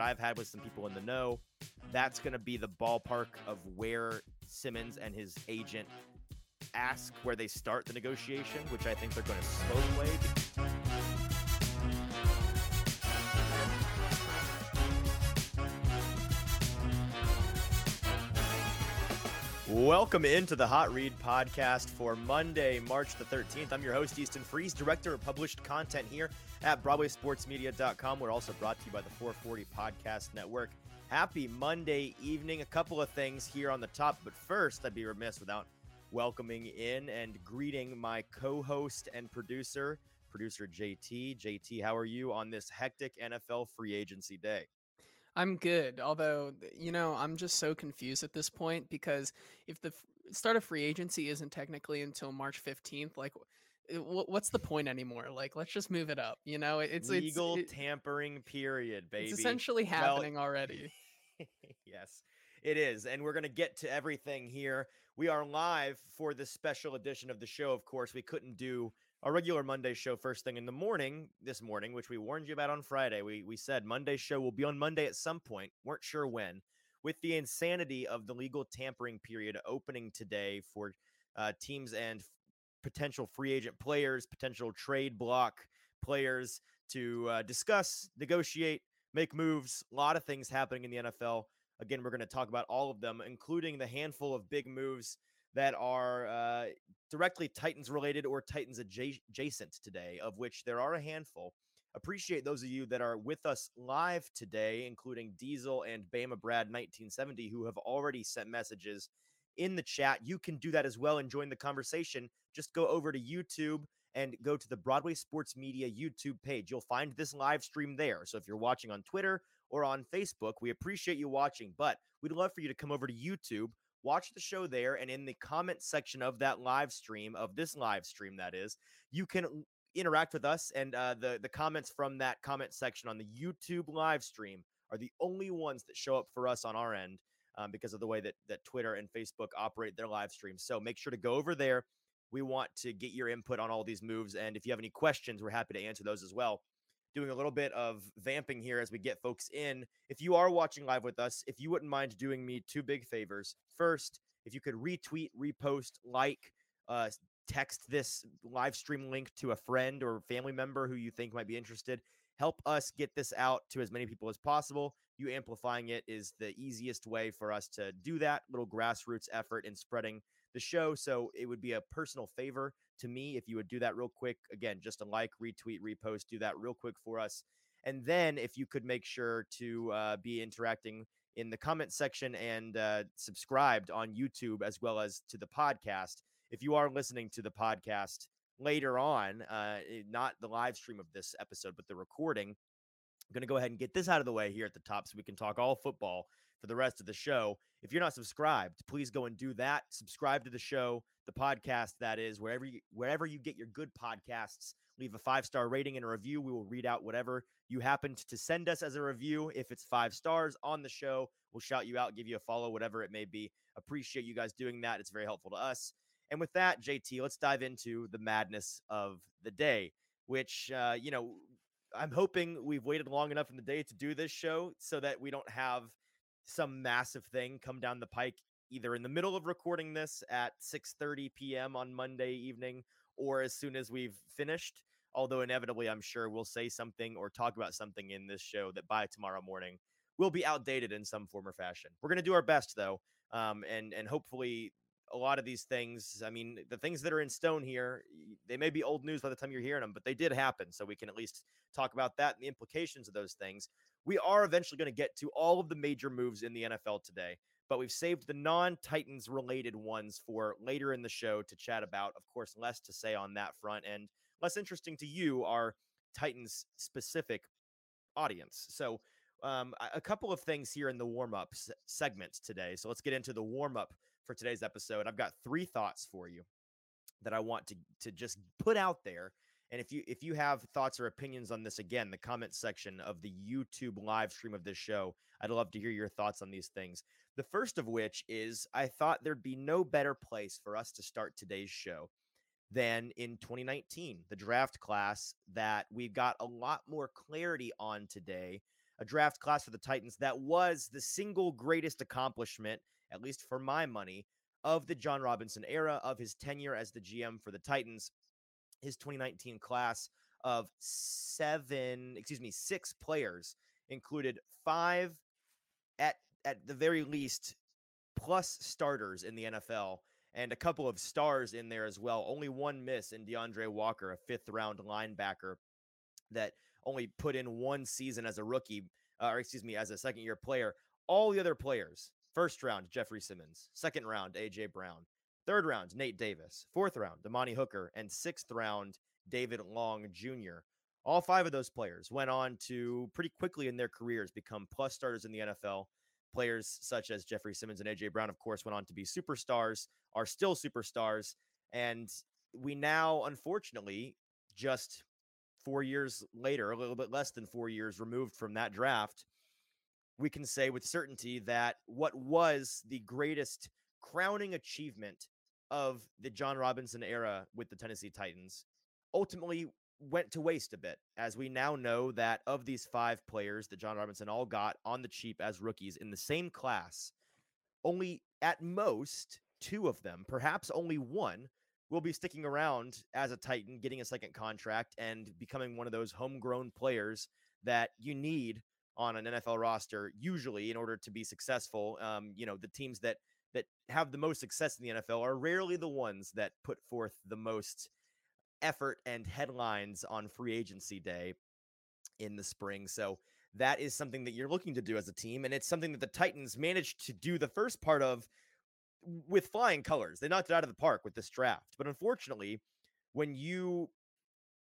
that I've had with some people in the know, that's going to be the ballpark of where Simmons and his agent ask where they start the negotiation, which I think they're going to slow way. Welcome into the Hot Read podcast for Monday, March the 13th. I'm your host, Easton Freeze, director of published content here at BroadwaySportsMedia.com. We're also brought to you by the 440 Podcast Network. Happy Monday evening. A couple of things here on the top, but first, I'd be remiss without welcoming in and greeting my co host and producer, producer JT. JT, how are you on this hectic NFL free agency day? I'm good. Although, uh, you know, I'm just so confused at this point because if the f- start of free agency isn't technically until March 15th, like eh, what's the point anymore? Like, let's just move it up. You know, it's legal it's, it, tampering period, baby. It's essentially happening well, already. yes, it is. And we're going to get to everything here. We are live for this special edition of the show. Of course, we couldn't do our regular Monday show first thing in the morning this morning, which we warned you about on Friday. We we said Monday show will be on Monday at some point, weren't sure when. With the insanity of the legal tampering period opening today for uh, teams and f- potential free agent players, potential trade block players to uh, discuss, negotiate, make moves. A lot of things happening in the NFL. Again, we're going to talk about all of them, including the handful of big moves that are uh, directly Titans related or Titans adjacent today, of which there are a handful. Appreciate those of you that are with us live today, including Diesel and Bama Brad 1970, who have already sent messages in the chat. You can do that as well and join the conversation. Just go over to YouTube and go to the Broadway Sports Media YouTube page. You'll find this live stream there. So if you're watching on Twitter or on Facebook, we appreciate you watching, but we'd love for you to come over to YouTube watch the show there. And in the comment section of that live stream, of this live stream, that is, you can interact with us. And uh, the, the comments from that comment section on the YouTube live stream are the only ones that show up for us on our end um, because of the way that, that Twitter and Facebook operate their live streams. So make sure to go over there. We want to get your input on all these moves. And if you have any questions, we're happy to answer those as well doing a little bit of vamping here as we get folks in. If you are watching live with us, if you wouldn't mind doing me two big favors. First, if you could retweet, repost, like, uh, text this live stream link to a friend or family member who you think might be interested. Help us get this out to as many people as possible. You amplifying it is the easiest way for us to do that little grassroots effort in spreading the show. So it would be a personal favor to me if you would do that real quick. Again, just a like, retweet, repost, do that real quick for us. And then if you could make sure to uh, be interacting in the comment section and uh, subscribed on YouTube as well as to the podcast. If you are listening to the podcast later on, uh, eh, not the live stream of this episode, but the recording, I'm going to go ahead and get this out of the way here at the top so we can talk all football for the rest of the show. If you're not subscribed, please go and do that. Subscribe to the show, the podcast that is wherever you, wherever you get your good podcasts. Leave a five star rating and a review. We will read out whatever you happened to send us as a review. If it's five stars on the show, we'll shout you out, give you a follow, whatever it may be. Appreciate you guys doing that. It's very helpful to us. And with that, JT, let's dive into the madness of the day, which, uh, you know, I'm hoping we've waited long enough in the day to do this show so that we don't have some massive thing come down the pike either in the middle of recording this at 6:30 p.m. on Monday evening or as soon as we've finished although inevitably I'm sure we'll say something or talk about something in this show that by tomorrow morning will be outdated in some form or fashion. We're going to do our best though um, and and hopefully a lot of these things, I mean, the things that are in stone here, they may be old news by the time you're hearing them, but they did happen. So we can at least talk about that and the implications of those things. We are eventually going to get to all of the major moves in the NFL today, but we've saved the non Titans related ones for later in the show to chat about. Of course, less to say on that front and less interesting to you, our Titans specific audience. So, um, a couple of things here in the warm up segments today. So let's get into the warm up for today's episode. I've got three thoughts for you that I want to to just put out there. And if you if you have thoughts or opinions on this, again, the comment section of the YouTube live stream of this show, I'd love to hear your thoughts on these things. The first of which is I thought there'd be no better place for us to start today's show than in 2019, the draft class that we've got a lot more clarity on today a draft class for the Titans that was the single greatest accomplishment, at least for my money, of the Jon Robinson era of his tenure as the GM for the Titans. His 2019 class of seven, excuse me, six players included five at at the very least plus starters in the NFL and a couple of stars in there as well. Only one miss in DeAndre Walker, a fifth round linebacker that only put in one season as a rookie, uh, or excuse me, as a second year player. All the other players, first round, Jeffrey Simmons, second round, AJ Brown, third round, Nate Davis, fourth round, Amani Hooker, and sixth round, David Long Jr. All five of those players went on to pretty quickly in their careers become plus starters in the NFL. Players such as Jeffrey Simmons and AJ Brown, of course, went on to be superstars, are still superstars. And we now, unfortunately, just four years later, a little bit less than four years removed from that draft, we can say with certainty that what was the greatest crowning achievement of the Jon Robinson era with the Tennessee Titans ultimately went to waste a bit, as we now know that of these five players that Jon Robinson all got on the cheap as rookies in the same class, only at most two of them, perhaps only one, will be sticking around as a Titan, getting a second contract and becoming one of those homegrown players that you need on an NFL roster, usually in order to be successful. Um, you know, the teams that that have the most success in the NFL are rarely the ones that put forth the most effort and headlines on free agency day in the spring. So that is something that you're looking to do as a team. And it's something that the Titans managed to do the first part of with flying colors. They knocked it out of the park with this draft. But unfortunately, when you,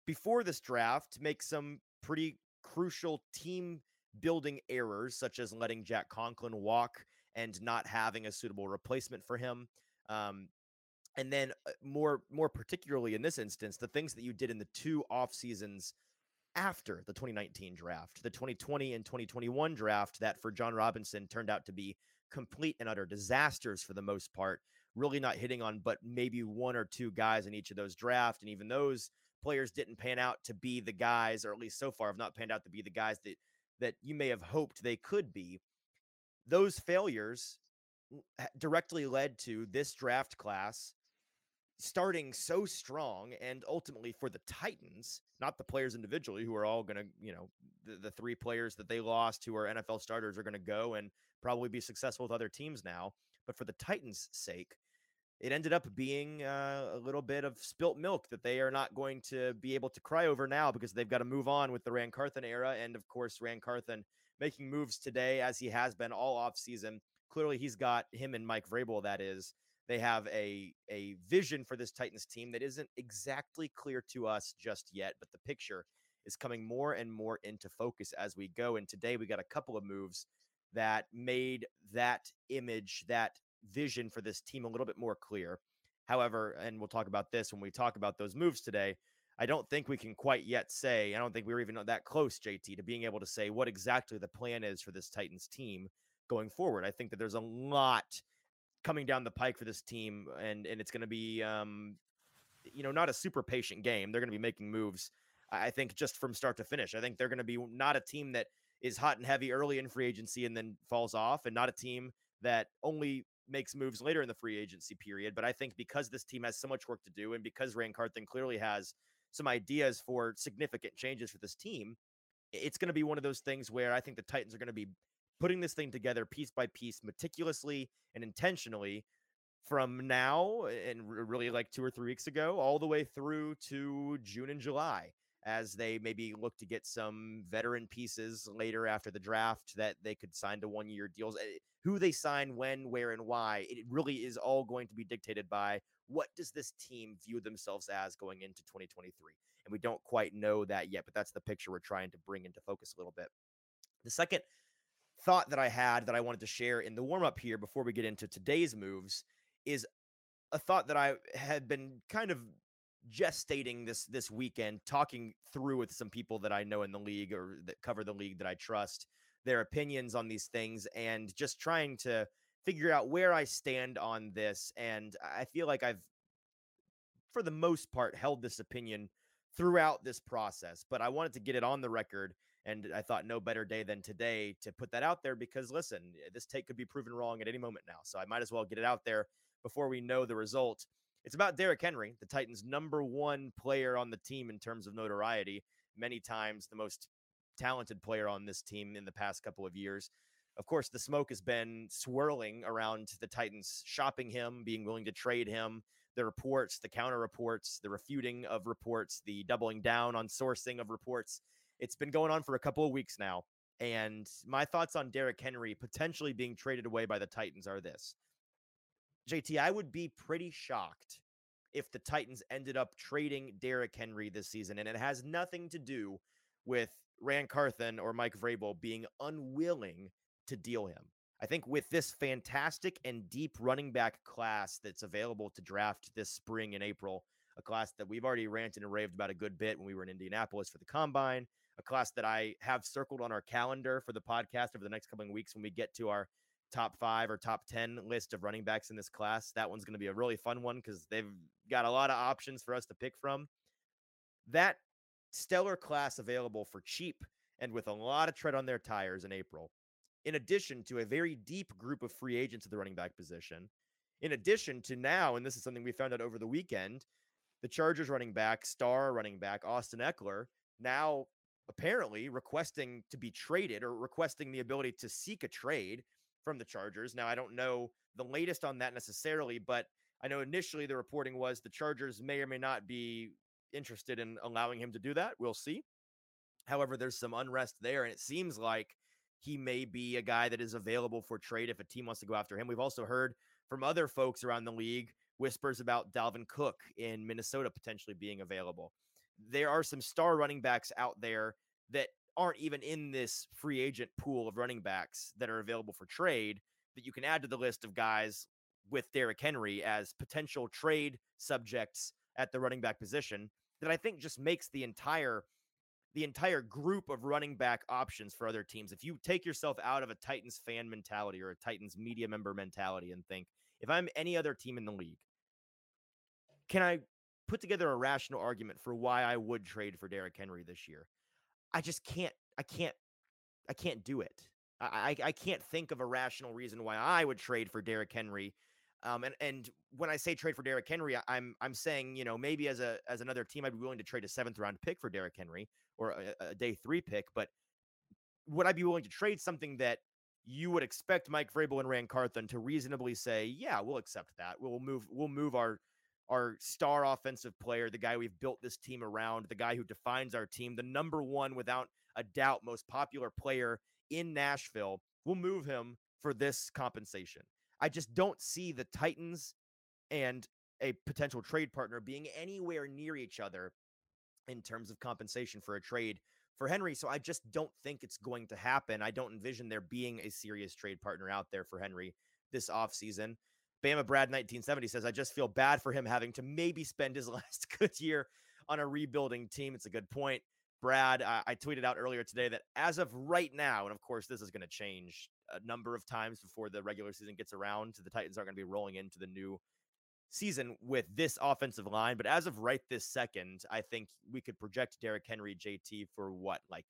before this draft, make some pretty crucial team building errors, such as letting Jack Conklin walk and not having a suitable replacement for him, um, and then uh, more more particularly in this instance the things that you did in the two off seasons after the 2019 draft the 2020 and 2021 draft that for Jon Robinson turned out to be complete and utter disasters for the most part really not hitting on but maybe one or two guys in each of those draft and even those players didn't pan out to be the guys or at least so far have not panned out to be the guys that that you may have hoped they could be those failures directly led to this draft class starting so strong and ultimately for the Titans, not the players individually who are all going to, you know, the, the three players that they lost who are NFL starters are going to go and probably be successful with other teams now. But for the Titans' sake, it ended up being uh, a little bit of spilt milk that they are not going to be able to cry over now because they've got to move on with the Ran Carthon era. And of course, Ran Carthon making moves today as he has been all off season. Clearly, he's got him and Mike Vrabel, that is, they have a a vision for this Titans team that isn't exactly clear to us just yet, but the picture is coming more and more into focus as we go. And today we got a couple of moves that made that image, that vision for this team a little bit more clear. However, and we'll talk about this when we talk about those moves today. I don't think we can quite yet say, I don't think we're even that close, JT, to being able to say what exactly the plan is for this Titans team going forward. I think that there's a lot coming down the pike for this team, and and it's going to be, um, you know, not a super patient game. They're going to be making moves. I think just from start to finish. I think they're going to be not a team that is hot and heavy early in free agency and then falls off, and not a team that only makes moves later in the free agency period. But I think because this team has so much work to do, and because Ran Carthon clearly has some ideas for significant changes for this team, it's going to be one of those things where I think the Titans are going to be putting this thing together piece by piece, meticulously and intentionally from now and really like two or three weeks ago all the way through to June and July as they maybe look to get some veteran pieces later after the draft that they could sign to one year deals. Eh, who they sign, when, where, and why, it really is all going to be dictated by what does this team view themselves as going into 2023. And we don't quite know that yet, but that's the picture we're trying to bring into focus a little bit. The second thought that I had that I wanted to share in the warm up here before we get into today's moves is a thought that I had been kind of gestating this this weekend, talking through with some people that I know in the league or that cover the league that I trust, their opinions on these things, and just trying to figure out where I stand on this. And I feel like I've, for the most part, held this opinion throughout this process. But I wanted to get it on the record. And I thought no better day than today to put that out there because listen, this take could be proven wrong at any moment now. So I might as well get it out there before we know the result. It's about Derrick Henry, the Titans' number one player on the team in terms of notoriety, many times the most talented player on this team in the past couple of years. Of course, the smoke has been swirling around the Titans shopping him, being willing to trade him, the reports, the counter reports, the refuting of reports, the doubling down on sourcing of reports. It's been going on for a couple of weeks now. And my thoughts on Derrick Henry potentially being traded away by the Titans are this JT, I would be pretty shocked if the Titans ended up trading Derrick Henry this season. And it has nothing to do with Ran Carthon or Mike Vrabel being unwilling to deal him. I think with this fantastic and deep running back class that's available to draft this spring in April, a class that we've already ranted and raved about a good bit when we were in Indianapolis for the combine, a class that I have circled on our calendar for the podcast over the next couple of weeks when we get to our top five or top 10 list of running backs in this class. That one's going to be a really fun one because they've got a lot of options for us to pick from. That stellar class available for cheap and with a lot of tread on their tires in April, in addition to a very deep group of free agents at the running back position. In addition to now, and this is something we found out over the weekend, the Chargers running back, star running back, Austin Ekeler, now apparently requesting to be traded or requesting the ability to seek a trade from the Chargers. Now, I don't know the latest on that necessarily, but I know initially the reporting was the Chargers may or may not be interested in allowing him to do that. We'll see. However, there's some unrest there, and it seems like he may be a guy that is available for trade if a team wants to go after him. We've also heard from other folks around the league whispers about Dalvin Cook in Minnesota potentially being available. There are some star running backs out there that aren't even in this free agent pool of running backs that are available for trade that you can add to the list of guys with Derrick Henry as potential trade subjects at the running back position that I think just makes the entire the entire group of running back options for other teams. If you take yourself out of a Titans fan mentality or a Titans media member mentality and think, if I'm any other team in the league, can I put together a rational argument for why I would trade for Derrick Henry this year? I just can't. I can't. I can't do it. I, I, can't think of a rational reason why I would trade for Derrick Henry. Um, and and when I say trade for Derrick Henry, I'm I'm saying you know maybe as a as another team I'd be willing to trade a seventh round pick for Derrick Henry or a, a day three pick, but would I be willing to trade something that you would expect Mike Vrabel and Ran Carthon to reasonably say, yeah, we'll accept that. We'll move we'll move our our star offensive player, the guy we've built this team around, the guy who defines our team, the number one, without a doubt, most popular player in Nashville. We'll move him for this compensation. I just don't see the Titans and a potential trade partner being anywhere near each other in terms of compensation for a trade for Henry. So I just don't think it's going to happen. I don't envision there being a serious trade partner out there for Henry this offseason. Bama Brad 1970 says, I just feel bad for him having to maybe spend his last good year on a rebuilding team. It's a good point. Brad, I, I tweeted out earlier today that as of right now, and of course, this is going to change a number of times before the regular season gets around, the Titans aren't going to be rolling into the new season with this offensive line. But as of right this second, I think we could project Derrick Henry JT for what, like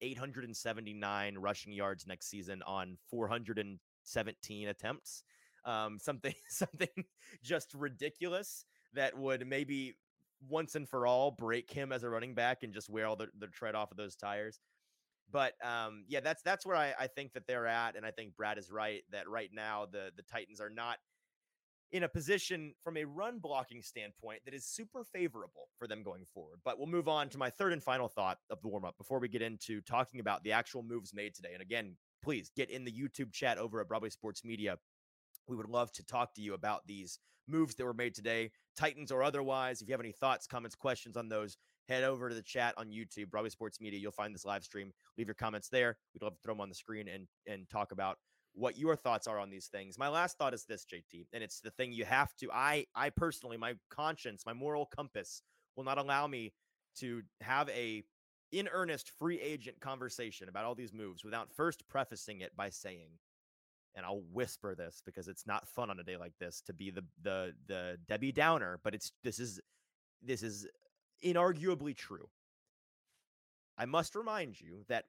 879 rushing yards next season on 417 attempts um, something something just ridiculous that would maybe once and for all break him as a running back and just wear all the, the tread off of those tires. But um, yeah, that's that's where I, I think that they're at, and I think Brad is right that right now the the Titans are not in a position from a run blocking standpoint that is super favorable for them going forward. But we'll move on to my third and final thought of the warm up before we get into talking about the actual moves made today. And again, please get in the YouTube chat over at Broadway Sports Media we would love to talk to you about these moves that were made today, Titans or otherwise. If you have any thoughts, comments, questions on those, head over to the chat on YouTube, Broadway Sports Media. You'll find this live stream. Leave your comments there. We'd love to throw them on the screen and and talk about what your thoughts are on these things. My last thought is this, JT, and it's the thing you have to. I I personally, my conscience, my moral compass will not allow me to have a in earnest free agent conversation about all these moves without first prefacing it by saying and I'll whisper this because it's not fun on a day like this to be the the the Debbie Downer, but it's this is this is inarguably true. I must remind you that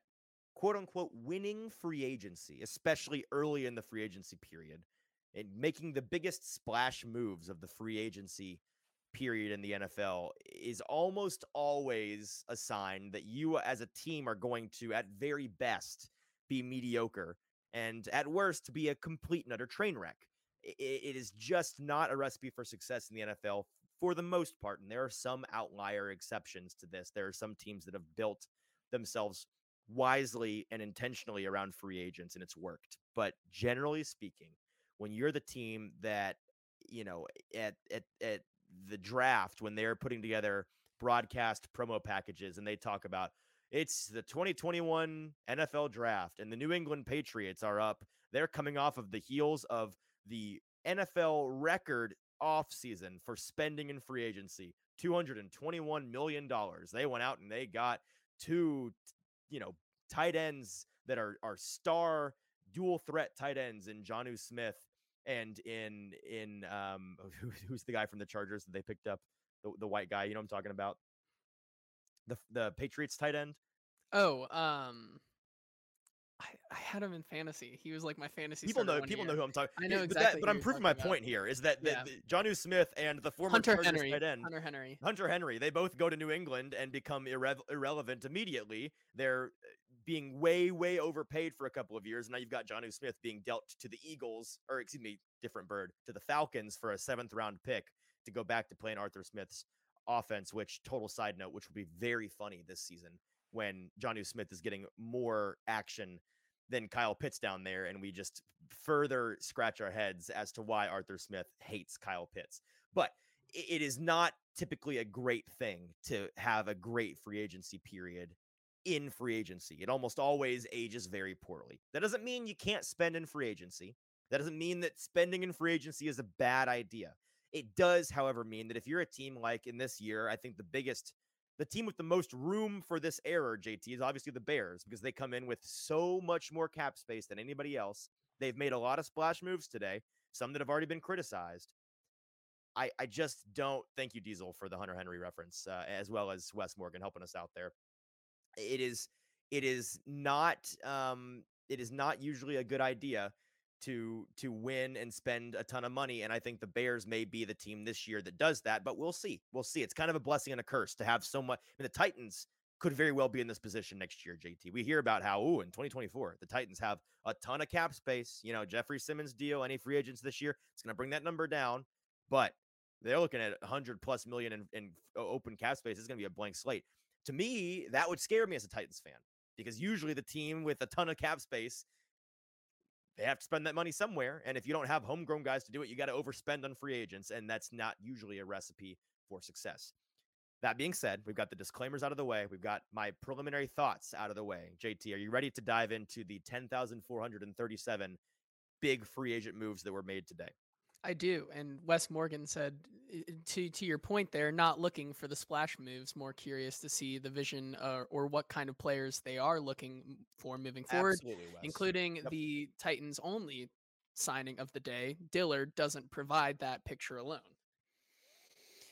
quote unquote winning free agency, especially early in the free agency period, and making the biggest splash moves of the free agency period in the NFL is almost always a sign that you as a team are going to, at very best, be mediocre and at worst, be a complete and utter train wreck. it is just not a recipe for success in the NFL for the most part. And there are some outlier exceptions to this. There are some teams that have built themselves wisely and intentionally around free agents and it's worked. But generally speaking, when you're the team that, you know, at at at the draft when they're putting together broadcast promo packages and they talk about it's the 2021 NFL draft and the New England Patriots are up. They're coming off of the heels of the NFL record off season for spending in free agency, $221 million. They went out and they got two, you know, tight ends that are are star dual threat tight ends in Jonnu Smith and in in um who, who's the guy from the Chargers that they picked up the, the white guy you know I'm talking about the the Patriots tight end oh um I, I had him in fantasy. He was like my fantasy. People know people year. know who I'm talking. I know exactly. But, that, but I'm proving my about. point here is that, yeah. Jonnu Smith and the former Hunter Chargers Henry, tight end Hunter Henry, Hunter Henry, they both go to New England and become irre- irrelevant immediately. They're being way, way overpaid for a couple of years. Now you've got Jonnu Smith being dealt to the Eagles, or excuse me, different bird, to the Falcons for a seventh round pick to go back to playing Arthur Smith's offense, which total side note, which will be very funny this season when Jonnu Smith is getting more action than Kyle Pitts down there, and we just further scratch our heads as to why Arthur Smith hates Kyle Pitts. But it is not typically a great thing to have a great free agency period in free agency. It almost always ages very poorly. That doesn't mean you can't spend in free agency. That doesn't mean that spending in free agency is a bad idea. It does, however, mean that if you're a team like in this year, I think the biggest, the team with the most room for this error, JT, is obviously the Bears because they come in with so much more cap space than anybody else. They've made a lot of splash moves today, some that have already been criticized. I, I just don't thank you, Diesel, for the Hunter Henry reference, uh, as well as Wes Morgan helping us out there it is it is not um it is not usually a good idea to to win and spend a ton of money and i think the bears may be the team this year that does that but we'll see we'll see. It's kind of a blessing and a curse to have so much I mean, the titans could very well be in this position next year jt we hear about how ooh in 2024 the titans have a ton of cap space you know jeffrey simmons deal any free agents this year it's going to bring that number down but they're looking at 100 plus million in, in open cap space it's going to be a blank slate. To me, that would scare me as a Titans fan because usually the team with a ton of cap space, they have to spend that money somewhere. And if you don't have homegrown guys to do it, you got to overspend on free agents. And that's not usually a recipe for success. That being said, we've got the disclaimers out of the way. We've got my preliminary thoughts out of the way. JT, are you ready to dive into the 10,437 big free agent moves that were made today? I do. And Wes Morgan said to to your point there, not looking for the splash moves, more curious to see the vision uh, or what kind of players they are looking for moving forward, including yep. the Titans only signing of the day. Dillard doesn't provide that picture alone.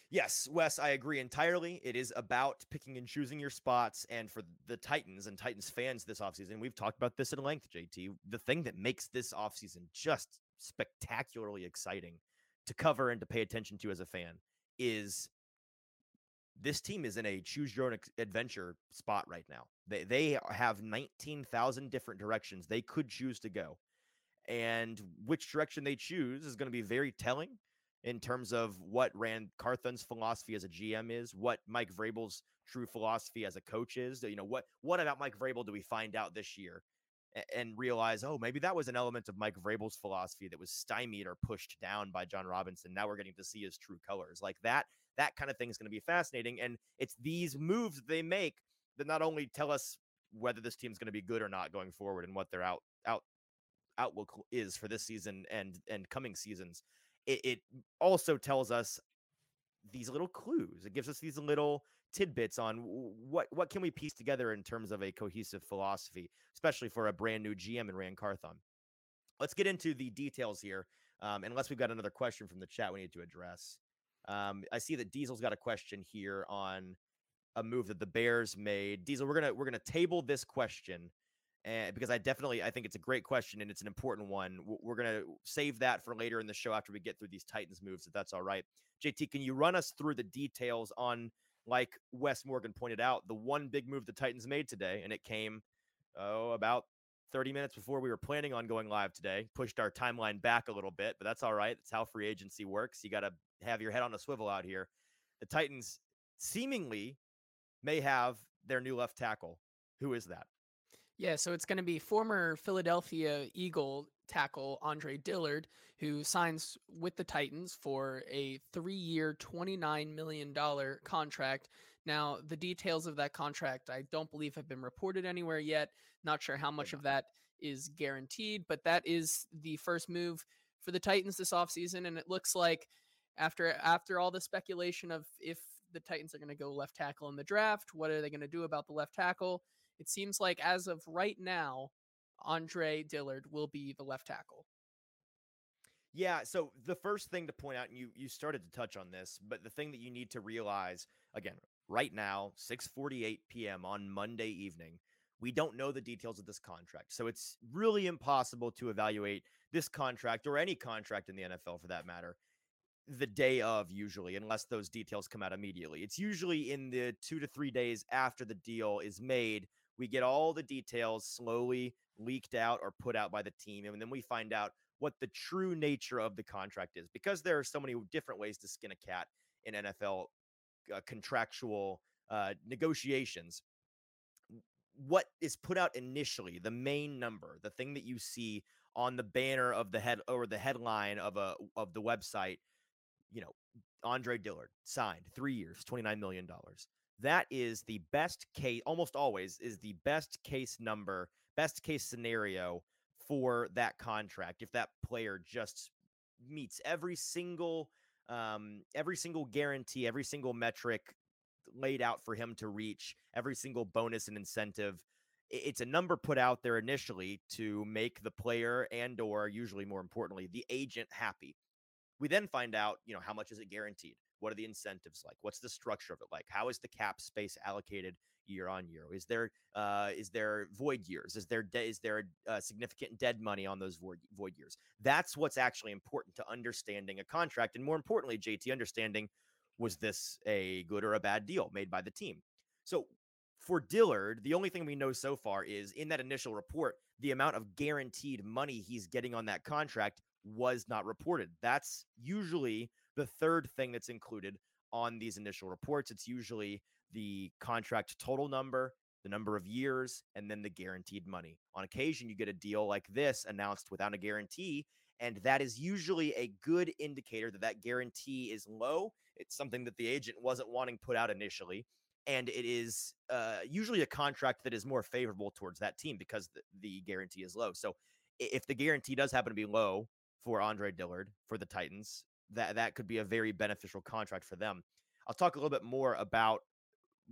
Yes, Wes, I agree entirely. It is about picking and choosing your spots. And for the Titans and Titans fans this offseason, we've talked about this at length, JT. The thing that makes this offseason just spectacularly exciting to cover and to pay attention to as a fan is this team is in a choose your own adventure spot right now. They they have 19,000 different directions they could choose to go. And which direction they choose is going to be very telling in terms of what Ran Carthon's philosophy as a GM is, what Mike Vrabel's true philosophy as a coach is. You know, what what about Mike Vrabel do we find out this year and realize, oh, maybe that was an element of Mike Vrabel's philosophy that was stymied or pushed down by Jon Robinson. Now we're getting to see his true colors. Like that, that kind of thing is going to be fascinating. And it's these moves they make that not only tell us whether this team's going to be good or not going forward and what their out out outlook is for this season and and coming seasons. It, it also tells us these little clues. It gives us these little tidbits on what what can we piece together in terms of a cohesive philosophy, especially for a brand new GM in Ran Carthon. Let's get into the details here. Um, unless we've got another question from the chat we need to address. Um, I see that Diesel's got a question here on a move that the Bears made. Diesel, we're gonna we're gonna table this question, and because I definitely I think it's a great question and it's an important one. We're gonna save that for later in the show after we get through these Titans moves, if that's all right. JT, can you run us through the details on, like Wes Morgan pointed out, the one big move the Titans made today, and it came oh about 30 minutes before we were planning on going live today. Pushed our timeline back a little bit, but that's all right. That's how free agency works. You got to have your head on a swivel out here. The Titans seemingly may have their new left tackle. Who is that? Yeah, so it's going to be former Philadelphia Eagle tackle Andre Dillard, who signs with the Titans for a three year, $29 million contract. Now, the details of that contract, I don't believe have been reported anywhere yet. Not sure how much of that is guaranteed, but that is the first move for the Titans this offseason. And it looks like after after all the speculation of if the Titans are going to go left tackle in the draft, what are they going to do about the left tackle? It seems like as of right now, Andre Dillard will be the left tackle. Yeah, so the first thing to point out, and you you started to touch on this, but the thing that you need to realize again, right now, 6:48 p.m. on Monday evening, we don't know the details of this contract. So it's really impossible to evaluate this contract or any contract in the NFL for that matter the day of usually unless those details come out immediately. It's usually in the 2 to 3 days after the deal is made, we get all the details slowly leaked out or put out by the team and then we find out what the true nature of the contract is because there are so many different ways to skin a cat in NFL uh, contractual uh, negotiations what is put out initially, the main number, the thing that you see on the banner of the head or the headline of a of the website, you know, Andre Dillard signed three years, twenty nine million dollars. That is the best case. Almost always is the best case number, best case scenario for that contract. If that player just meets every single um every single guarantee every single metric laid out for him to reach every single bonus and incentive it's a number put out there initially to make the player and or usually more importantly the agent happy we then find out you know how much is it guaranteed what are the incentives like? What's the structure of it like? How is the cap space allocated year on year? Is there uh is there void years? Is there de- is there a, significant dead money on those void void years? That's what's actually important to understanding a contract and more importantly jt understanding was this a good or a bad deal made by the team? So for Dillard, the only thing we know so far is in that initial report, the amount of guaranteed money he's getting on that contract was not reported. That's usually the third thing that's included on these initial reports. It's usually the contract total number, the number of years, and then the guaranteed money. On occasion, you get a deal like this announced without a guarantee, and that is usually a good indicator that that guarantee is low. It's something that the agent wasn't wanting put out initially. And it is uh, usually a contract that is more favorable towards that team because the, the guarantee is low. So if the guarantee does happen to be low for Andre Dillard for the Titans, that that could be a very beneficial contract for them. I'll talk a little bit more about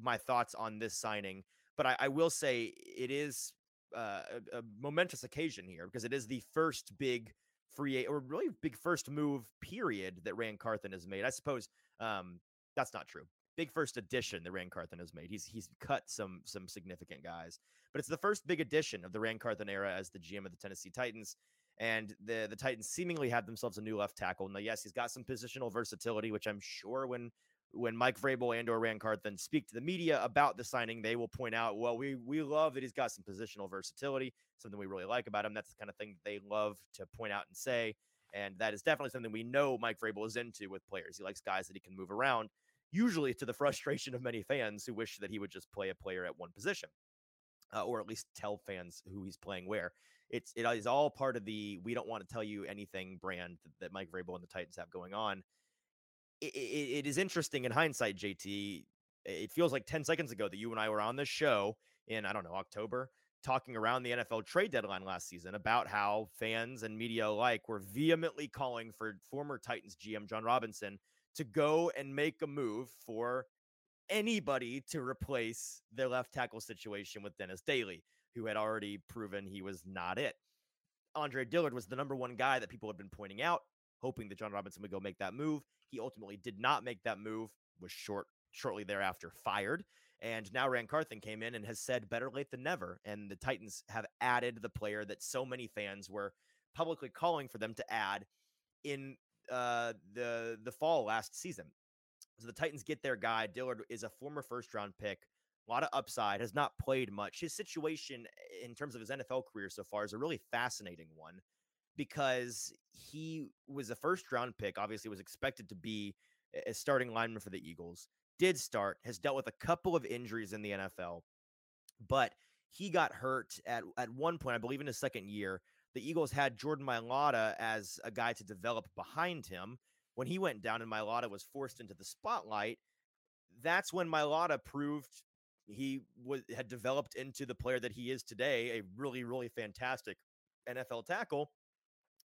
my thoughts on this signing, but I, I will say it is uh, a, a, momentous occasion here because it is the first big free or really big first move period that Ran Carthon has made. I suppose um, that's not true. Big first addition that Ran Carthon has made. He's he's cut some some significant guys, but it's the first big addition of the Ran Carthon era as the GM of the Tennessee Titans. And the the Titans seemingly have themselves a new left tackle. Now, yes, he's got some positional versatility, which I'm sure when when Mike Vrabel and or Ran Carthon speak to the media about the signing, they will point out, well, we we love that he's got some positional versatility, something we really like about him. That's the kind of thing they love to point out and say. And that is definitely something we know Mike Vrabel is into with players. He likes guys that he can move around, usually to the frustration of many fans who wish that he would just play a player at one position, uh, or at least tell fans who he's playing where. It's it is all part of the we don't want to tell you anything brand that, that Mike Vrabel and the Titans have going on it, it is interesting in hindsight, JT. It feels like 10 seconds ago that you and I were on this show in, I don't know, October, talking around the NFL trade deadline last season about how fans and media alike were vehemently calling for former Titans GM Jon Robinson to go and make a move for anybody to replace their left tackle situation with Dennis Daly, who had already proven he was not it. Andre Dillard was the number one guy that people had been pointing out, hoping that Jon Robinson would go make that move. He ultimately did not make that move, was short shortly thereafter fired. And now Ran Carthon came in and has said better late than never. And the Titans have added the player that so many fans were publicly calling for them to add in uh, the the fall last season. So the Titans get their guy. Dillard is a former first round pick, a lot of upside, has not played much. His situation in terms of his NFL career so far is a really fascinating one because he was a first round pick, obviously was expected to be a starting lineman for the Eagles. Did start, has dealt with a couple of injuries in the NFL, but he got hurt at at one point, I believe in his second year. The Eagles had Jordan Mailata as a guy to develop behind him. When he went down and Mailata was forced into the spotlight, that's when Mailata proved he was had developed into the player that he is today, a really, really fantastic NFL tackle.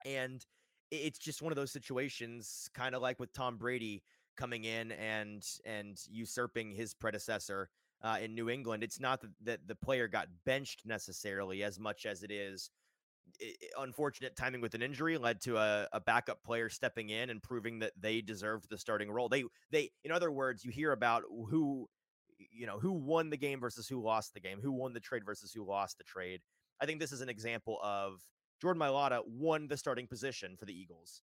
And it's just one of those situations, kind of like with Tom Brady coming in and and usurping his predecessor uh, in New England. It's not that, that the player got benched necessarily as much as it is it, unfortunate timing with an injury led to a, a, backup player stepping in and proving that they deserved the starting role. They they in other words, you hear about who you know who won the game versus who lost the game, who won the trade versus who lost the trade. I think this is an example of Jordan Mailata won the starting position for the Eagles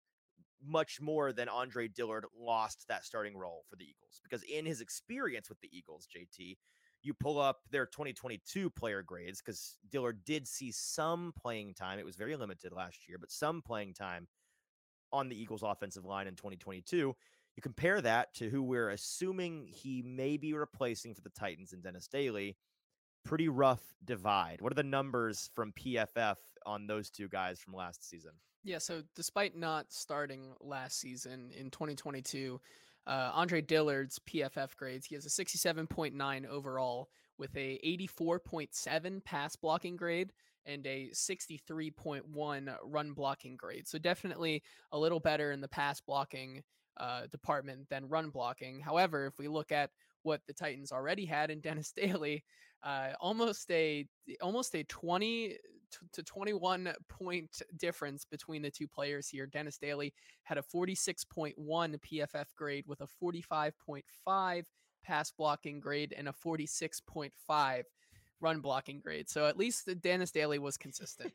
much more than Andre Dillard lost that starting role for the Eagles because in his experience with the Eagles, JT, you pull up their 2022 player grades because Dillard did see some playing time. It was very limited last year, but some playing time on the Eagles offensive line in 2022. You compare that to who we're assuming he may be replacing for the Titans and Dennis Daly. Pretty rough divide. What are the numbers from PFF on those two guys from last season. Yeah, so despite not starting last season in 2022, uh, Andre Dillard's PFF grades, he has a 67.9 overall with a 84.7 pass blocking grade and a 63.1 run blocking grade. So definitely a little better in the pass blocking uh, department than run blocking. However, if we look at what the Titans already had in Dennis Daly, uh, almost a almost a 20 to 21 point difference between the two players here. Dennis Daly had a 46.1 PFF grade with a 45.5 pass blocking grade and a 46.5 run blocking grade. So at least Dennis Daly was consistent.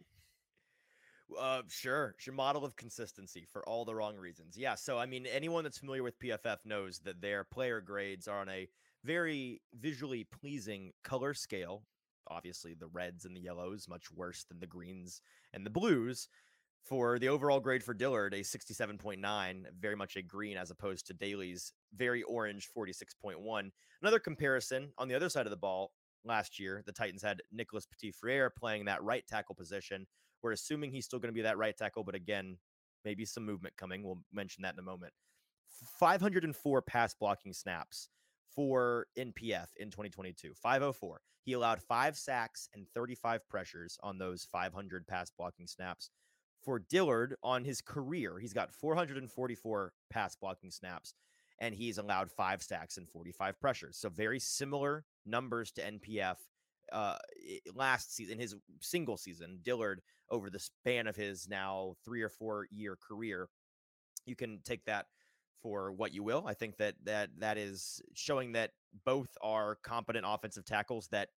Uh, sure. It's Your model of consistency for all the wrong reasons. Yeah. So, I mean, anyone that's familiar with PFF knows that their player grades are on a very visually pleasing color scale obviously the reds and the yellows much worse than the greens and the blues. For the overall grade for Dillard, a 67.9, very much a green as opposed to Daly's very orange 46.1. Another comparison on the other side of the ball last year, the Titans had Nicholas Petit Frere playing that right tackle position. We're assuming he's still going to be that right tackle, but again, maybe some movement coming. We'll mention that in a moment. 504 pass blocking snaps for NPF in 2022. 504. He allowed five sacks and 35 pressures on those 500 pass blocking snaps. For Dillard on his career, he's got 444 pass blocking snaps and he's allowed five sacks and 45 pressures. So very similar numbers to NPF uh last season his single season Dillard over the span of his now 3 or 4 year career you can take that for what you will. I think that that that is showing that both are competent offensive tackles that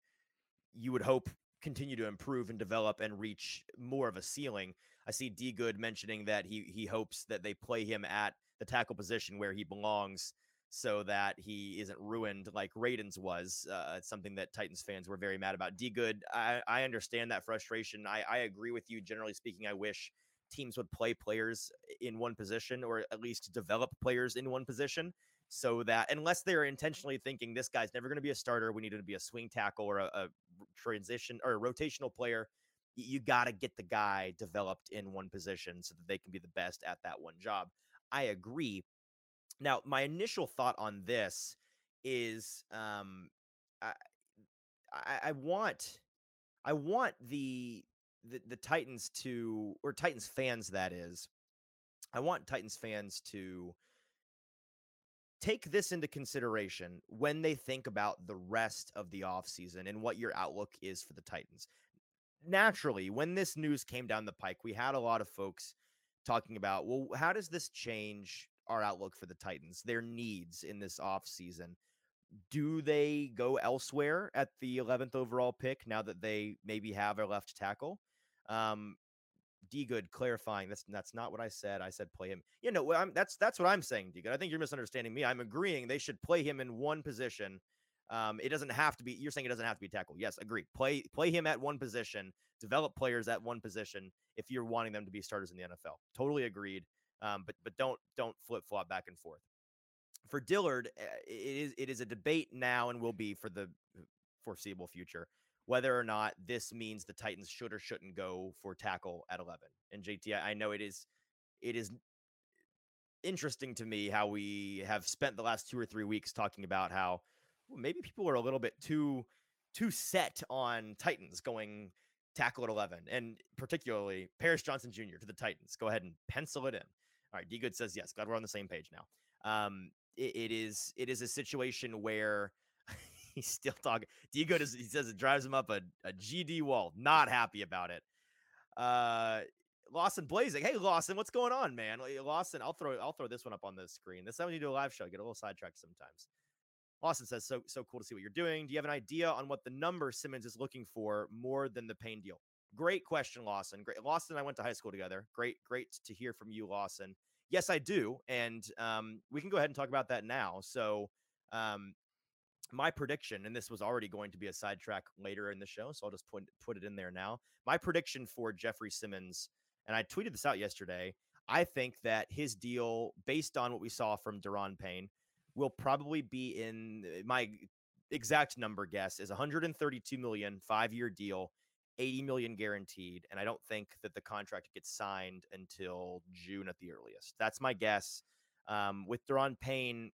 you would hope continue to improve and develop and reach more of a ceiling. I see D Good mentioning that he he hopes that they play him at the tackle position where he belongs so that he isn't ruined like Radunz was. Uh, it's something that Titans fans were very mad about. D Good, I, I understand that frustration. I, I agree with you. Generally speaking, I wish teams would play players in one position or at least develop players in one position so that unless they're intentionally thinking this guy's never going to be a starter, we need him to be a swing tackle or a, a transition or a rotational player. You got to get the guy developed in one position so that they can be the best at that one job. I agree. Now, my initial thought on this is um, I, I, I want I want the the, the Titans to, or Titans fans, that is, I want Titans fans to take this into consideration when they think about the rest of the offseason and what your outlook is for the Titans. Naturally, when this news came down the pike, we had a lot of folks talking about, well, how does this change our outlook for the Titans, their needs in this offseason? do they go elsewhere at the 11th overall pick now that they maybe have a left tackle? Um, D good clarifying that's that's not what I said. I said play him. You know, I'm, that's that's what I'm saying, D good. I think you're misunderstanding me. I'm agreeing they should play him in one position. Um, it doesn't have to be. You're saying it doesn't have to be tackle. Yes, agree. Play play him at one position. Develop players at one position if you're wanting them to be starters in the NFL. Totally agreed. Um, but but don't don't flip flop back and forth. For Dillard, eh, it is it is a debate now and will be for the foreseeable future whether or not this means the Titans should or shouldn't go for tackle at 11. And JT, I know it is it is interesting to me how we have spent the last 2 or 3 weeks talking about how maybe people are a little bit too too set on Titans going tackle at 11 and particularly Paris Johnson Jr. to the Titans. Go ahead and pencil it in. All right, D Good says yes. Glad we're on the same page now. Um, it, it is it is a situation where he's still talking. Diego does, he says it drives him up a, a GD wall. Not happy about it. Uh, Lawson blazing. Hey Lawson, what's going on, man? Lawson, I'll throw I'll throw this one up on the screen. This time when you do a live show, I get a little sidetracked sometimes. Lawson says, so so cool to see what you're doing. Do you have an idea on what the number Simmons is looking for more than the Payne deal? Great question, Lawson. Great. Lawson I went to high school together. Great, great to hear from you, Lawson. Yes, I do. And um, we can go ahead and talk about that now. So um, my prediction, and this was already going to be a sidetrack later in the show, so I'll just put put it in there now. My prediction for Jeffrey Simmons, and I tweeted this out yesterday. I think that his deal, based on what we saw from Daron Payne, will probably be in uh, my exact number guess is 132 million five year deal 80 million guaranteed and i don't think that the contract gets signed until june at the earliest that's my guess um, with Daron Payne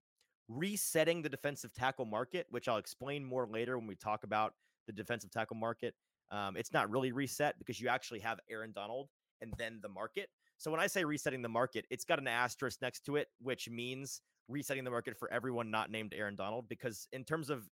resetting the defensive tackle market, which I'll explain more later when we talk about the defensive tackle market. Um, it's not really reset because you actually have Aaron Donald and then the market. So when I say resetting the market, it's got an asterisk next to it, which means resetting the market for everyone not named Aaron Donald. Because in terms of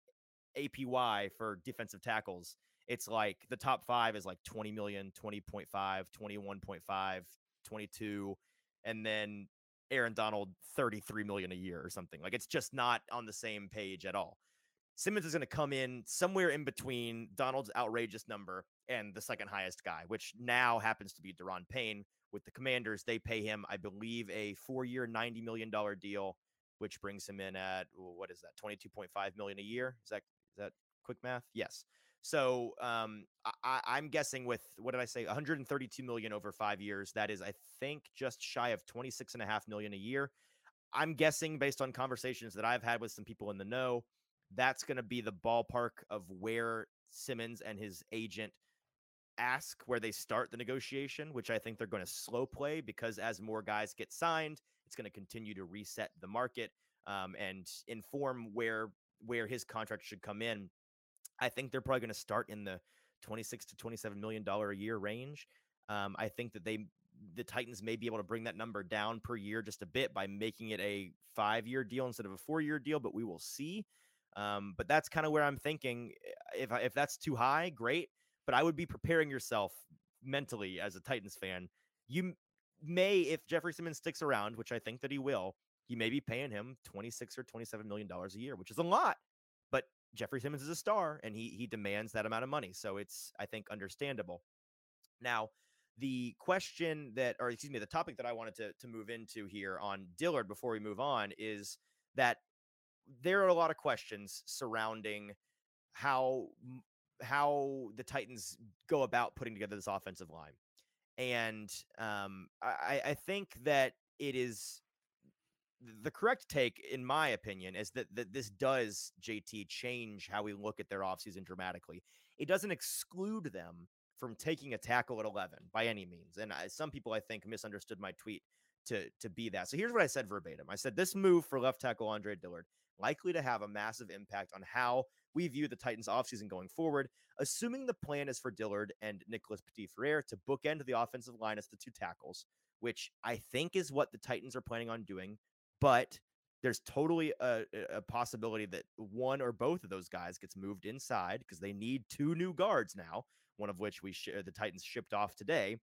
APY for defensive tackles, it's like the top five is like 20 million, 20.5, 21.5, 22. And then Aaron Donald 33 million a year or something. Like it's just not on the same page at all. Simmons is going to come in somewhere in between Donald's outrageous number and the second highest guy, which now happens to be Daron Payne with the Commanders. They pay him, I believe, a four-year, $90 million deal, which brings him in at what is that, 22.5 million a year? Is that is that quick math? Yes. So um, I, am guessing with what did I say, 132 million over five years. That is, I think, just shy of 26 and a half million a year. I'm guessing based on conversations that I've had with some people in the know, that's going to be the ballpark of where Simmons and his agent ask where they start the negotiation, which I think they're going to slow play because as more guys get signed, it's going to continue to reset the market um, and inform where where his contract should come in I think they're probably going to start in the 26 to 27 million dollar a year range. Um, I think that they the Titans may be able to bring that number down per year just a bit by making it a five year deal instead of a four year deal, but we will see. Um, but that's kind of where I'm thinking. Eh, if if that's too high, great. But I would be preparing yourself mentally as a Titans fan. You may, if Jeffrey Simmons sticks around, which I think that he will, you may be paying him 26 or 27 million dollars a year, which is a lot. But Jeffrey Simmons is a star and he he demands that amount of money. So it's I think understandable. Now, the question that or excuse me, the topic that I wanted to to move into here on Dillard before we move on is that there are a lot of questions surrounding how how the Titans go about putting together this offensive line. And um, I, I think that it is the correct take, in my opinion, is that, that this does, JT, change how we look at their offseason dramatically. It doesn't exclude them from taking a tackle at 11 by any means. And I, some people, I think, misunderstood my tweet to, to be that. So here's what I said verbatim I said, This move for left tackle Andre Dillard likely to have a massive impact on how we view the Titans offseason going forward, assuming the plan is for Dillard and Nicholas Petit Frere to bookend the offensive line as the two tackles, which I think is what the Titans are planning on doing but there's totally a, a, possibility that one or both of those guys gets moved inside because they need two new guards now, one of which we sh- uh, the Titans shipped off today.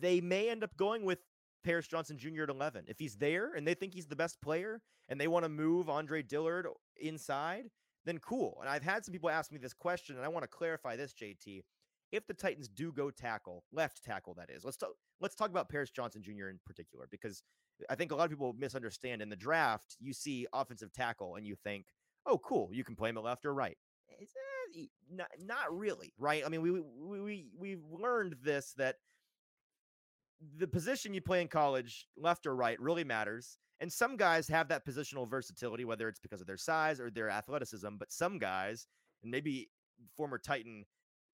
They may end up going with Paris Johnson Jr. at 11. If he's there and they think he's the best player and they want to move Andre Dillard inside, then cool. And I've had some people ask me this question, and I want to clarify this, JT. If the Titans do go tackle, left tackle, that is, let's talk. Let's talk about Paris Johnson Jr. in particular, because I think a lot of people misunderstand. In the draft, you see offensive tackle, and you think, "Oh, cool, you can play him at left or right." Eh, not, not really, right? I mean, we we we we've learned this that the position you play in college, left or right, really matters. And some guys have that positional versatility, whether it's because of their size or their athleticism. But some guys, and maybe former Titan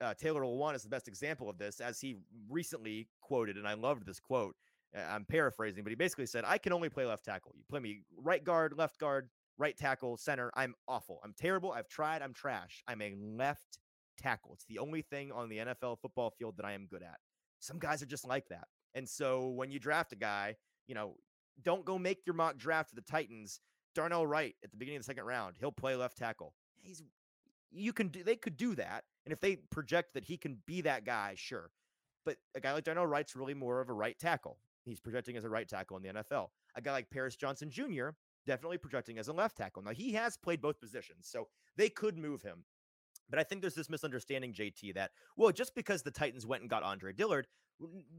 uh, Taylor Lewan is the best example of this, as he recently quoted, and I loved this quote. Uh, I'm paraphrasing, but he basically said, I can only play left tackle. You play me right guard, left guard, right tackle, center. I'm awful. I'm terrible. I've tried. I'm trash. I'm a left tackle. It's the only thing on the NFL football field that I am good at. Some guys are just like that. And so when you draft a guy, you know, don't go make your mock draft for the Titans. Darnell Wright at the beginning of the second round, he'll play left tackle. He's you can do they could do that. And if they project that he can be that guy, sure. But a guy like Darnell Wright's really more of a right tackle. He's projecting as a right tackle in the NFL. A guy like Paris Johnson Jr., definitely projecting as a left tackle. Now he has played both positions, so they could move him. But I think there's this misunderstanding, JT, that, well, just because the Titans went and got Andre Dillard,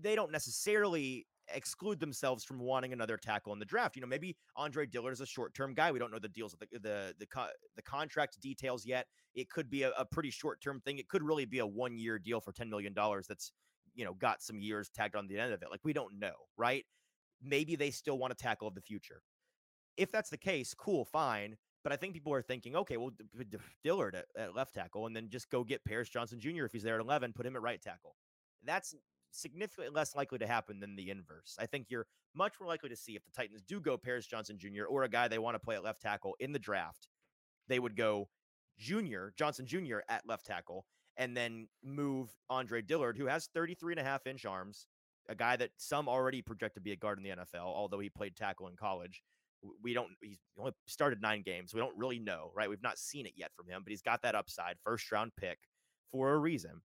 they don't necessarily exclude themselves from wanting another tackle in the draft. You know, maybe Andre Dillard is a short-term guy. We don't know the deals the the the, co- the contract details yet. It could be a, a pretty short-term thing. It could really be a one-year deal for ten million dollars. That's you know got some years tagged on the end of it. Like we don't know, right? Maybe they still want a tackle of the future. If that's the case, cool, fine. But I think people are thinking, okay, well, Dillard at, at left tackle, and then just go get Paris Johnson Jr. if he's there at eleven, put him at right tackle. That's significantly less likely to happen than the inverse. I think you're much more likely to see if the Titans do go Paris Johnson Jr. or a guy they want to play at left tackle in the draft, they would go Junior, Johnson Jr. at left tackle, and then move Andre Dillard, who has 33 and a half inch arms, a guy that some already project to be a guard in the NFL, although he played tackle in college. We don't, he's only started nine games. We don't really know, right? We've not seen it yet from him, but he's got that upside, first round pick for a reason.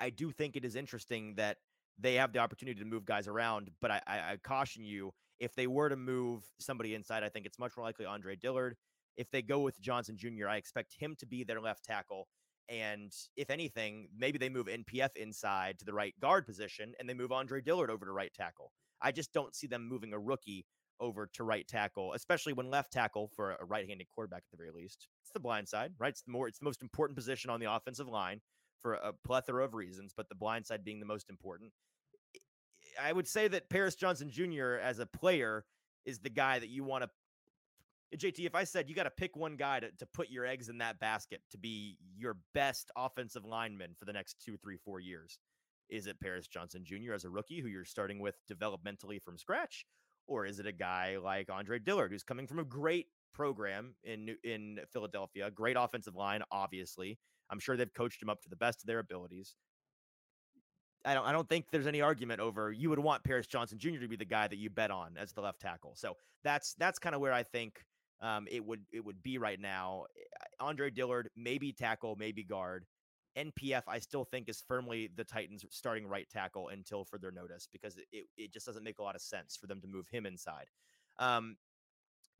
I do think it is interesting that they have the opportunity to move guys around, but I, I, I, caution you if they were to move somebody inside, I think it's much more likely Andre Dillard. If they go with Johnson Jr., I expect him to be their left tackle. And if anything, maybe they move NPF inside to the right guard position and they move Andre Dillard over to right tackle. I just don't see them moving a rookie over to right tackle, especially when left tackle for a right-handed quarterback at the very least. It's the blind side, right? It's the more it's the most important position on the offensive line for a plethora of reasons, but the blind side being the most important. I would say that Paris Johnson Jr. as a player is the guy that you want to. JT, if I said you got to pick one guy to, to put your eggs in that basket to be your best offensive lineman for the next two, three, four years, is it Paris Johnson Jr. as a rookie who you're starting with developmentally from scratch? Or is it a guy like Andre Dillard, who's coming from a great program in in Philadelphia, great offensive line, obviously, I'm sure they've coached him up to the best of their abilities. I don't I don't think there's any argument over you would want Paris Johnson Jr. to be the guy that you bet on as the left tackle. So that's that's kind of where I think um, it would it would be right now. Eh, Andre Dillard, maybe tackle, maybe guard. NPF, I still think is firmly the Titans starting right tackle until further notice because it, it just doesn't make a lot of sense for them to move him inside. Um,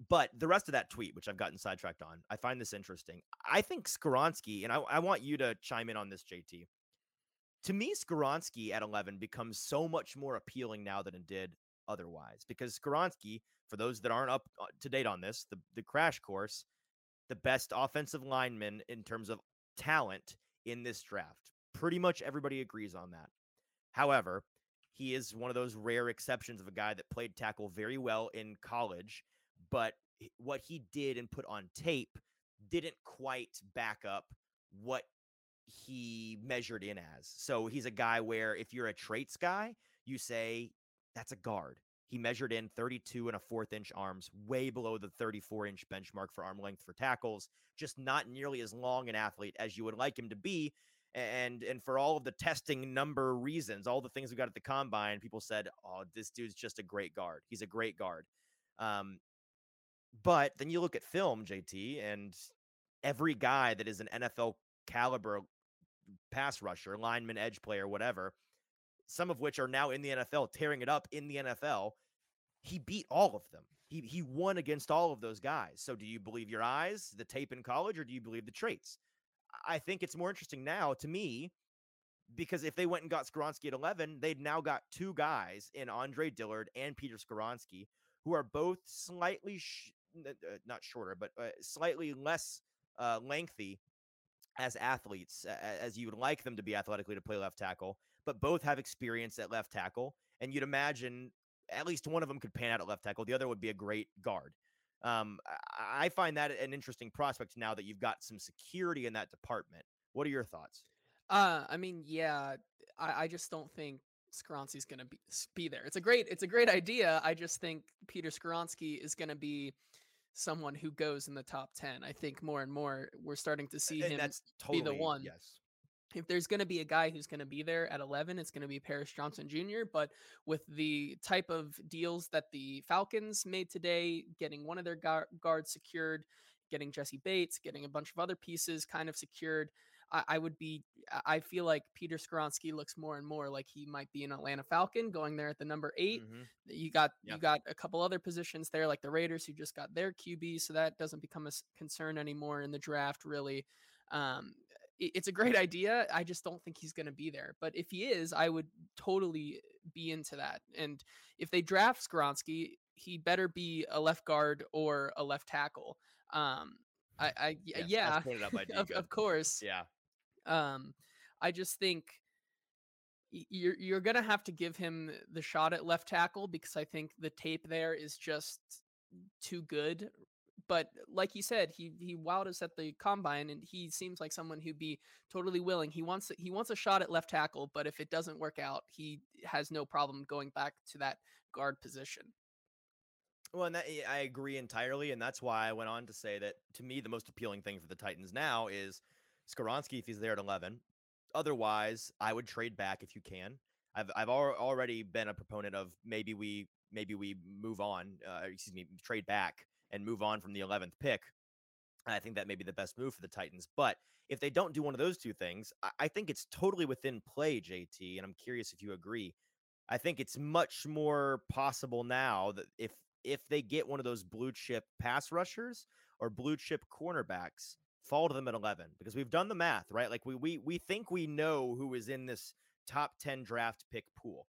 but the rest of that tweet, which I've gotten sidetracked on, I find this interesting. I think Skoronski, and I, I want you to chime in on this, JT. To me, Skoronski at 11 becomes so much more appealing now than it did otherwise because Skoronski, for those that aren't up uh, to date on this, the, the crash course, the best offensive lineman in terms of talent in this draft. Pretty much everybody agrees on that. However, he is one of those rare exceptions of a guy that played tackle very well in college but what he did and put on tape didn't quite back up what he measured in as. So he's a guy where if you're a traits guy, you say that's a guard. He measured in 32 and a fourth inch arms, way below the 34 inch benchmark for arm length for tackles, just not nearly as long an athlete as you would like him to be. And and for all of the testing number reasons, all the things we got at the combine, people said, "Oh, this dude's just a great guard. He's a great guard." Um, but then you look at film, JT, and every guy that is an NFL caliber pass rusher, lineman, edge player, whatever, some of which are now in the NFL, tearing it up in the NFL. He beat all of them. He he won against all of those guys. So do you believe your eyes, the tape in college, or do you believe the traits? I think it's more interesting now to me because if they went and got Skoronski at 11, they'd now got two guys in Andre Dillard and Peter Skoronski who are both slightly sh- not shorter, but uh, slightly less uh, lengthy as athletes as you would like them to be athletically to play left tackle, but both have experience at left tackle. And you'd imagine at least one of them could pan out at left tackle. The other would be a great guard. Um, I find that an interesting prospect now that you've got some security in that department. What are your thoughts? Uh, I mean, yeah, I, I just don't think Skoronski's going to be be there. It's a great it's a great idea. I just think Peter Skoronski is going to be someone who goes in the top 10. I think more and more we're starting to see and him totally, be the one. Yes. If there's going to be a guy who's going to be there at 11, it's going to be Paris Johnson Jr. But with the type of deals that the Falcons made today, getting one of their guards secured, getting Jessie Bates, getting a bunch of other pieces kind of secured, I, I would be. I feel like Peter Skoronski looks more and more like he might be an Atlanta Falcon going there at the number 8 mm-hmm. You got yep. you got a couple other positions there, like the Raiders who just got their QB, so that doesn't become a concern anymore in the draft. Really, um, it, it's a great idea. I just don't think he's going to be there. But if he is, I would totally be into that. And if they draft Skoronski, he better be a left guard or a left tackle. Um, I, I yes, yeah, of, of course, yeah. Um, I just think you're you're gonna have to give him the shot at left tackle because I think the tape there is just too good. But like you said, he he wowed us at the combine, and he seems like someone who'd be totally willing. He wants he wants a shot at left tackle, but if it doesn't work out, he has no problem going back to that guard position. Well, and that, I agree entirely, and that's why I went on to say that to me the most appealing thing for the Titans now is Skoronski if he's there at 11. Otherwise, I would trade back if you can. I've I've al- already been a proponent of maybe we maybe we move on, uh, excuse me, trade back and move on from the 11th pick. I think that may be the best move for the Titans. But if they don't do one of those two things, I, I think it's totally within play, JT. And I'm curious if you agree. I think it's much more possible now that if if they get one of those blue chip pass rushers or blue chip cornerbacks, fall to them at 11 because we've done the math, right? Like we we we think we know who is in this top 10 draft pick pool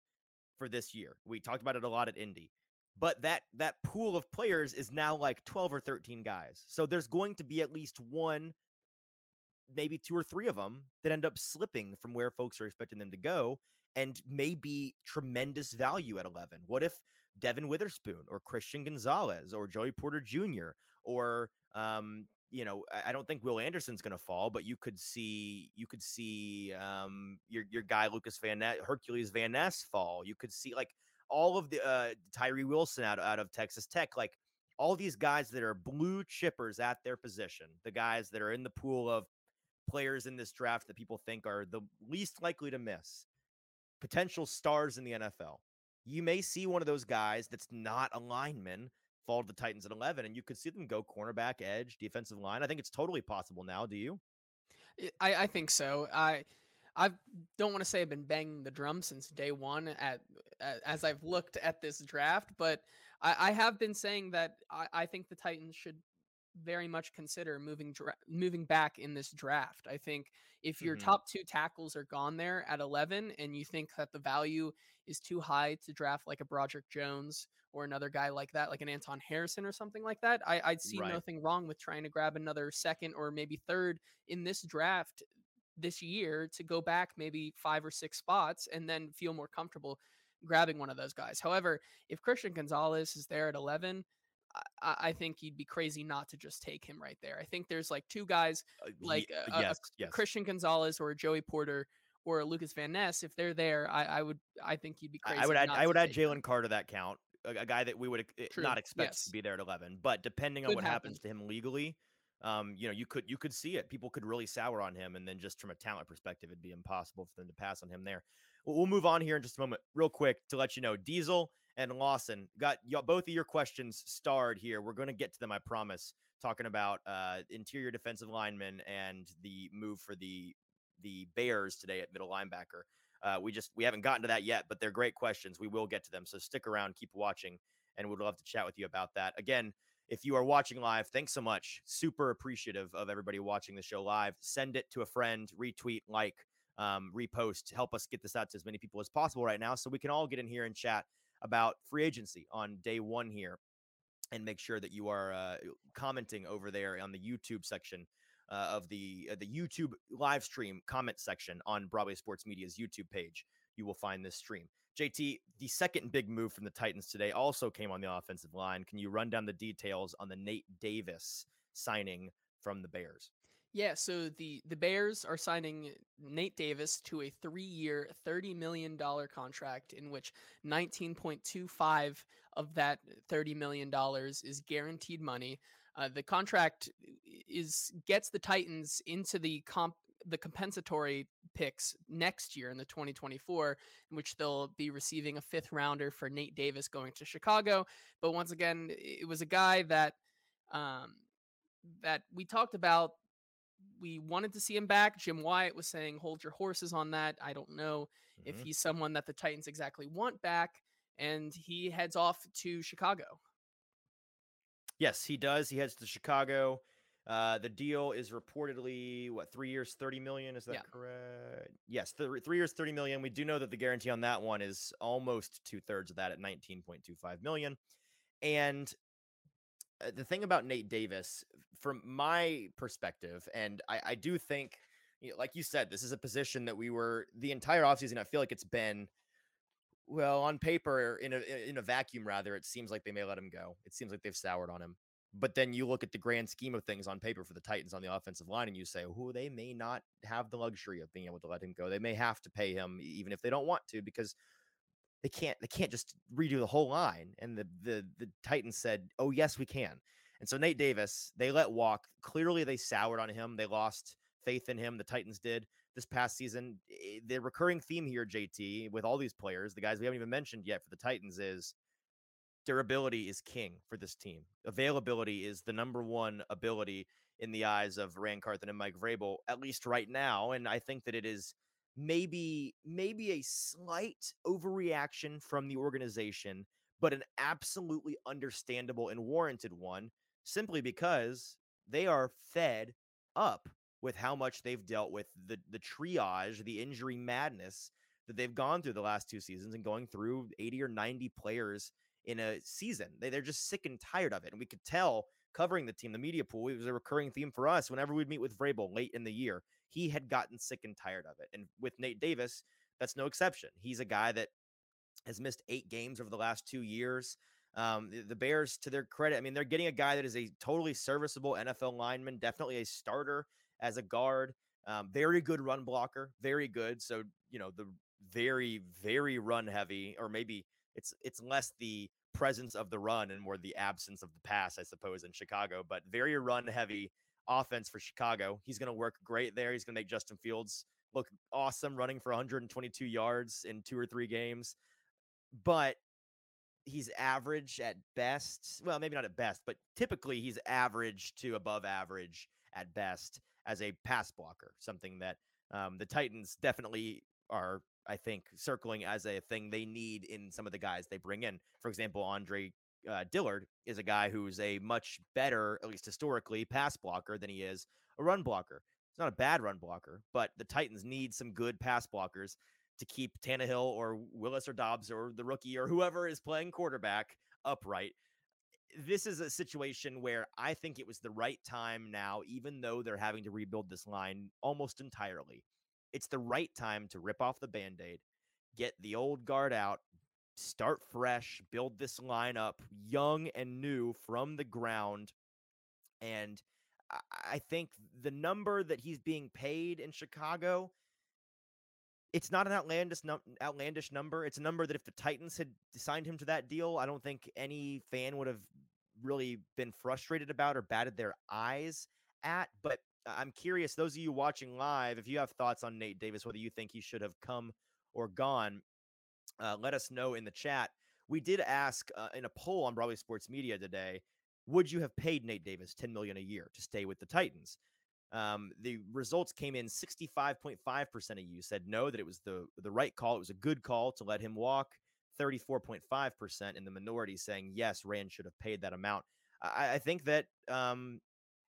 for this year. We talked about it a lot at Indy. But that that pool of players is now like 12 or 13 guys. So there's going to be at least one maybe two or three of them that end up slipping from where folks are expecting them to go and may be tremendous value at 11. What if Devon Witherspoon or Christian Gonzalez or Joey Porter Jr. or um, you know, I don't think Will Anderson's going to fall, but you could see you could see um, your your guy Lukas Van Ness, Hercules Van Ness fall. You could see like all of the uh, Tyree Wilson out out of Texas Tech, like all these guys that are blue chippers at their position, the guys that are in the pool of players in this draft that people think are the least likely to miss, potential stars in the NFL. You may see one of those guys that's not a lineman fall to the Titans at 11, and you could see them go cornerback, edge, defensive line. I think it's totally possible now. Do you? I, I think so. I I don't want to say I've been banging the drum since day one at, at as I've looked at this draft, but I, I have been saying that I, I think the Titans should very much consider moving dra- moving back in this draft. I think if your mm-hmm. top two tackles are gone there at 11 and you think that the value is too high to draft like a Broderick Jones or another guy like that, like an Anton Harrison or something like that, I, would see right. nothing wrong with trying to grab another second or maybe third in this draft this year to go back maybe five or six spots and then feel more comfortable grabbing one of those guys. However, if Christian Gonzalez is there at 11, I, I, think you'd be crazy not to just take him right there. I think there's like two guys uh, like uh, yes, a, yes. Christian Gonzalez or Joey Porter or Lukas Van Ness. If they're there, I, I would I think you'd be crazy. I would add I would add Jalen Carter to that count. A, a, guy that we would eh, True. not expect yes. to be there at 11, but depending on what happen. happens to him legally, um, you know, you could you could see it. People could really sour on him, and then just from a talent perspective, it'd be impossible for them to pass on him there. We'll, we'll move on here in just a moment, real quick, to let you know, Diesel and Lawson got both of your questions starred here. We're going to get to them, I promise. Talking about uh, interior defensive linemen and the move for the the Bears today at middle linebacker. Uh, we just we haven't gotten to that yet, but they're great questions. We will get to them. So stick around, keep watching, and we'd love to chat with you about that. Again, if you are watching live, thanks so much. Super appreciative of everybody watching the show live. Send it to a friend, retweet, like, um, repost. Help us get this out to as many people as possible right now, so we can all get in here and chat about free agency on day one here, and make sure that you are uh, commenting over there on the YouTube section uh, of the uh, the YouTube live stream comment section on Broadway Sports Media's YouTube page. You will find this stream. JT, the second big move from the Titans today also came on the offensive line. Can you run down the details on the Nate Davis signing from the Bears? Yeah, so the the Bears are signing Nate Davis to a 3-year, 30 million dollar contract in which 19.25 of that 30 million dollars is guaranteed money. Uh, the contract is gets the Titans into the comp the compensatory picks next year in the 2024, in which they'll be receiving a fifth rounder for Nate Davis going to Chicago. But once again, it was a guy that um, that we talked about. We wanted to see him back. Jim Wyatt was saying, "Hold your horses on that." I don't know mm-hmm. if he's someone that the Titans exactly want back, and he heads off to Chicago. Yes, he does. He heads to Chicago. Uh, the deal is reportedly what three years, thirty million. Is that yeah. correct? Yes, th- three years, thirty million. We do know that the guarantee on that one is almost two thirds of that at nineteen point two five million. And uh, the thing about Nate Davis, from my perspective, and I, I do think, you know, like you said, this is a position that we were the entire offseason. I feel like it's been well on paper in a in a vacuum rather it seems like they may let him go it seems like they've soured on him but then you look at the grand scheme of things on paper for the Titans on the offensive line, and you say, "Oh, they may not have the luxury of being able to let him go. They may have to pay him, even if they don't want to, because they can't. They can't just redo the whole line." And the the the Titans said, "Oh, yes, we can." And so Nate Davis, they let walk. Clearly, they soured on him. They lost faith in him. The Titans did this past season. Eh, the recurring theme here, JT, with all these players, the guys we haven't even mentioned yet for the Titans, is durability is king for this team. Availability is the number one ability in the eyes of Ran Carthon and Mike Vrabel, at least right now. And I think that it is maybe maybe a slight overreaction from the organization, but an absolutely understandable and warranted one, simply because they are fed up with how much they've dealt with the the triage, the injury madness that they've gone through the last two seasons and going through 80 or 90 players in a season. They, they're just sick and tired of it. And we could tell covering the team, the media pool, it was a recurring theme for us whenever we'd meet with Vrabel late in the year. He had gotten sick and tired of it. And with Nate Davis, that's no exception. He's a guy that has missed eight games over the last two years. Um, the, the Bears, to their credit, I mean, they're getting a guy that is a totally serviceable NFL lineman, definitely a starter as a guard, um, very good run blocker, very good. So, you know, the very, very run heavy, or maybe it's it's less the presence of the run and more the absence of the pass, I suppose, in Chicago. But very run heavy offense for Chicago. He's going to work great there. He's going to make Justin Fields look awesome, running for 122 yards in two or three games. But he's average at best. Well, maybe not at best, but typically he's average to above average at best as a pass blocker, something that um, the Titans definitely are I think, circling as a thing they need in some of the guys they bring in. For example, Andre uh, Dillard is a guy who's a much better, at least historically, pass blocker than he is a run blocker. He's not a bad run blocker, but the Titans need some good pass blockers to keep Tannehill or Willis or Dobbs or the rookie or whoever is playing quarterback upright. This is a situation where I think it was the right time now, even though they're having to rebuild this line almost entirely it's the right time to rip off the band aid, get the old guard out, start fresh, build this lineup young and new from the ground. And I think the number that he's being paid in Chicago, it's not an outlandish num- outlandish number. It's a number that if the Titans had signed him to that deal, I don't think any fan would have really been frustrated about or batted their eyes at. But I'm curious, those of you watching live, if you have thoughts on Nate Davis, whether you think he should have come or gone, uh, let us know in the chat. We did ask uh, in a poll on Broadway Sports Media today, would you have paid Nate Davis 10 million a year to stay with the Titans? Um, the results came in 65.5% of you said no, that it was the, the right call. It was a good call to let him walk. 34.5% in the minority saying yes, Ran should have paid that amount. I, I think that um,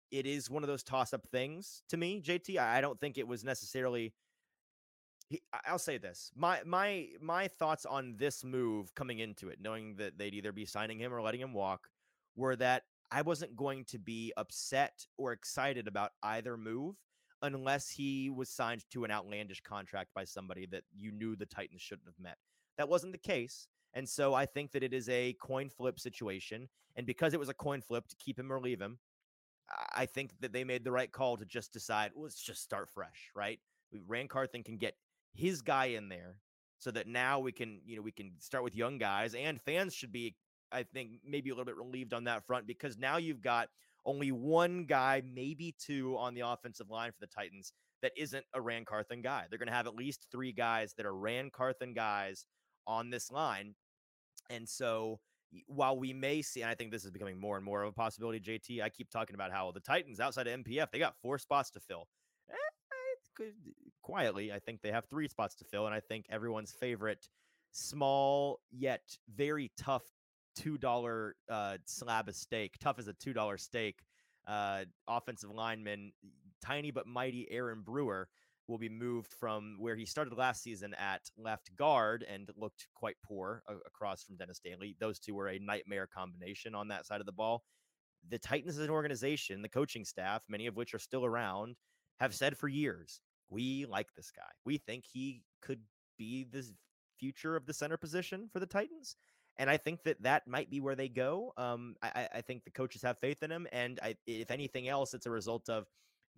it is one of those toss up things to me, JT. I, I don't think it was necessarily. I'll say this: my my my thoughts on this move coming into it, knowing that they'd either be signing him or letting him walk, were that I wasn't going to be upset or excited about either move unless he was signed to an outlandish contract by somebody that you knew the Titans shouldn't have met. That wasn't the case. And so I think that it is a coin flip situation. And because it was a coin flip to keep him or leave him, I think that they made the right call to just decide, well, let's just start fresh, right? We Ran Carthon can get his guy in there so that now we can, you know, we can start with young guys and fans should be, I think, maybe a little bit relieved on that front because now you've got only one guy, maybe two on the offensive line for the Titans that isn't a Ran Carthon guy. They're going to have at least three guys that are Ran Carthon guys on this line. And so while we may see, and I think this is becoming more and more of a possibility, JT, I keep talking about how the Titans outside of NPF, they got four spots to fill. Eh, quietly, I think they have three spots to fill. And I think everyone's favorite small yet very tough $2 uh, slab of steak, tough as a $2 steak, uh, offensive lineman, tiny but mighty Aaron Brewer will be moved from where he started last season at left guard and looked quite poor across from Dennis Daley. Those two were a nightmare combination on that side of the ball. The Titans as an organization, the coaching staff, many of which are still around, have said for years, we like this guy. We think he could be the future of the center position for the Titans. And I think that that might be where they go. Um, I, I think the coaches have faith in him. And I, if anything else, it's a result of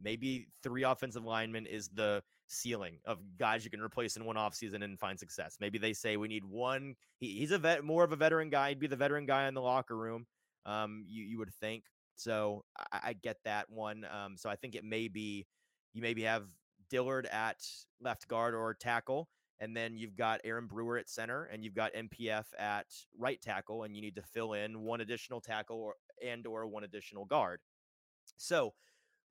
maybe three offensive linemen is the ceiling of guys you can replace in one offseason and find success. Maybe they say we need one. He, he's a vet, more of a veteran guy. He'd be the veteran guy in the locker room. Um, you you would think. So I, I get that one. Um, so I think it may be you maybe have Dillard at left guard or tackle, and then you've got Aaron Brewer at center, and you've got NPF at right tackle, and you need to fill in one additional tackle or and or one additional guard. So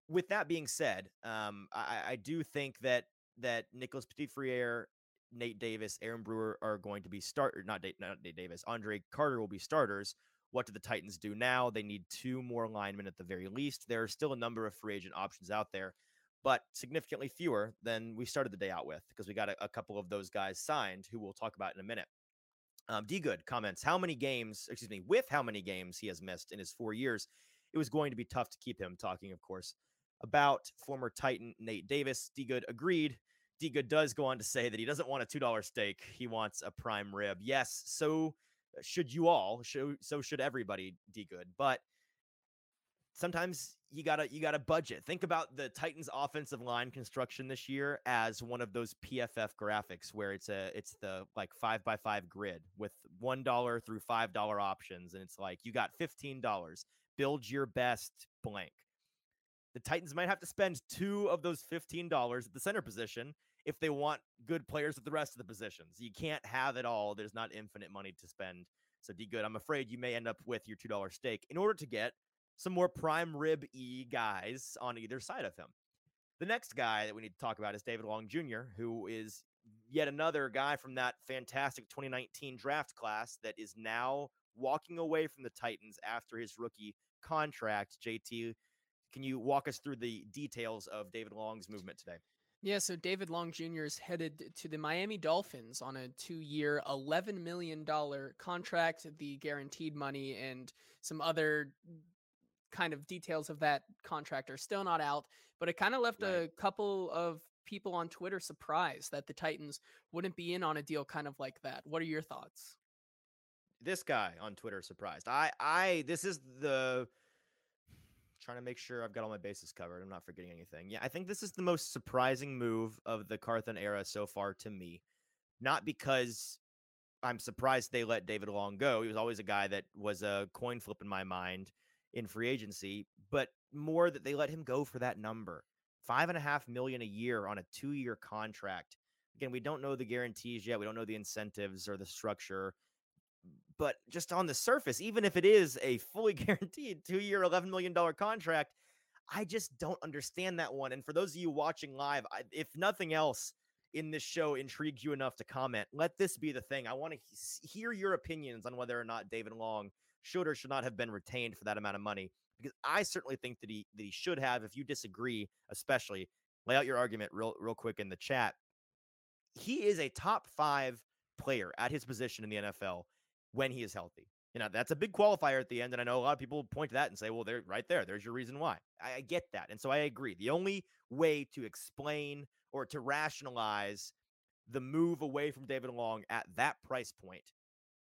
with that being said, um, I, I, do think that that Nicholas Petit-Frere, Nate Davis, Aaron Brewer are going to be start not Nate, not Nate Davis, Andre Carter will be starters. What do the Titans do now? They need two more linemen at the very least. There are still a number of free agent options out there, but significantly fewer than we started the day out with because we got a, a couple of those guys signed who we'll talk about in a minute. Um, D Good comments how many games, excuse me, with how many games he has missed in his four years. It was going to be tough to keep him talking, of course, about former Titan Nate Davis. D Good agreed. D Good does go on to say that he doesn't want a $2 steak. He wants a prime rib. Yes, so uh, should you all. So should everybody, D Good. But sometimes you gotta you gotta budget. Think about the Titans offensive line construction this year as one of those PFF graphics where it's a it's the like five by five grid with one dollar through five dollar options, and it's like you got fifteen dollars. Build your best blank the Titans might have to spend two of those $15 at the center position if they want good players at the rest of the positions. You can't have it all. There's not infinite money to spend. So, D Good, I'm afraid you may end up with your $2 steak in order to get some more prime rib E guys on either side of him. The next guy that we need to talk about is David Long Jr., who is yet another guy from that fantastic 2019 draft class that is now walking away from the Titans after his rookie contract. JT, can you walk us through the details of David Long's movement today? Yeah, so David Long Jr. is headed to the Miami Dolphins on a two year, $11 million contract, the guaranteed money, and some other kind of details of that contract are still not out. But it kind of left right. a couple of people on Twitter surprised that the Titans wouldn't be in on a deal kind of like that. What are your thoughts? This guy on Twitter surprised. I, I, this is the trying to make sure I've got all my bases covered. I'm not forgetting anything. Yeah, I think this is the most surprising move of the Carthon era so far to me. Not because I'm surprised they let David Long go. He was always a guy that was a coin flip in my mind in free agency, but more that they let him go for that number. Five and a half million a year on a two year contract. Again, we don't know the guarantees yet. We don't know the incentives or the structure but just on the surface, even if it is a fully guaranteed two year, $11 million contract, I just don't understand that one. And for those of you watching live, I, if nothing else in this show intrigues you enough to comment, let this be the thing. I want to he- hear your opinions on whether or not David Long should or should not have been retained for that amount of money. Because I certainly think that he that he should have. If you disagree, especially, lay out your argument real real quick in the chat. He is a top five player at his position in the NFL when he is healthy. You know, that's a big qualifier at the end. And I know a lot of people point to that and say, well, they're right there. There's your reason why. I, I get that. And so I agree. The only way to explain or to rationalize the move away from David Long at that price point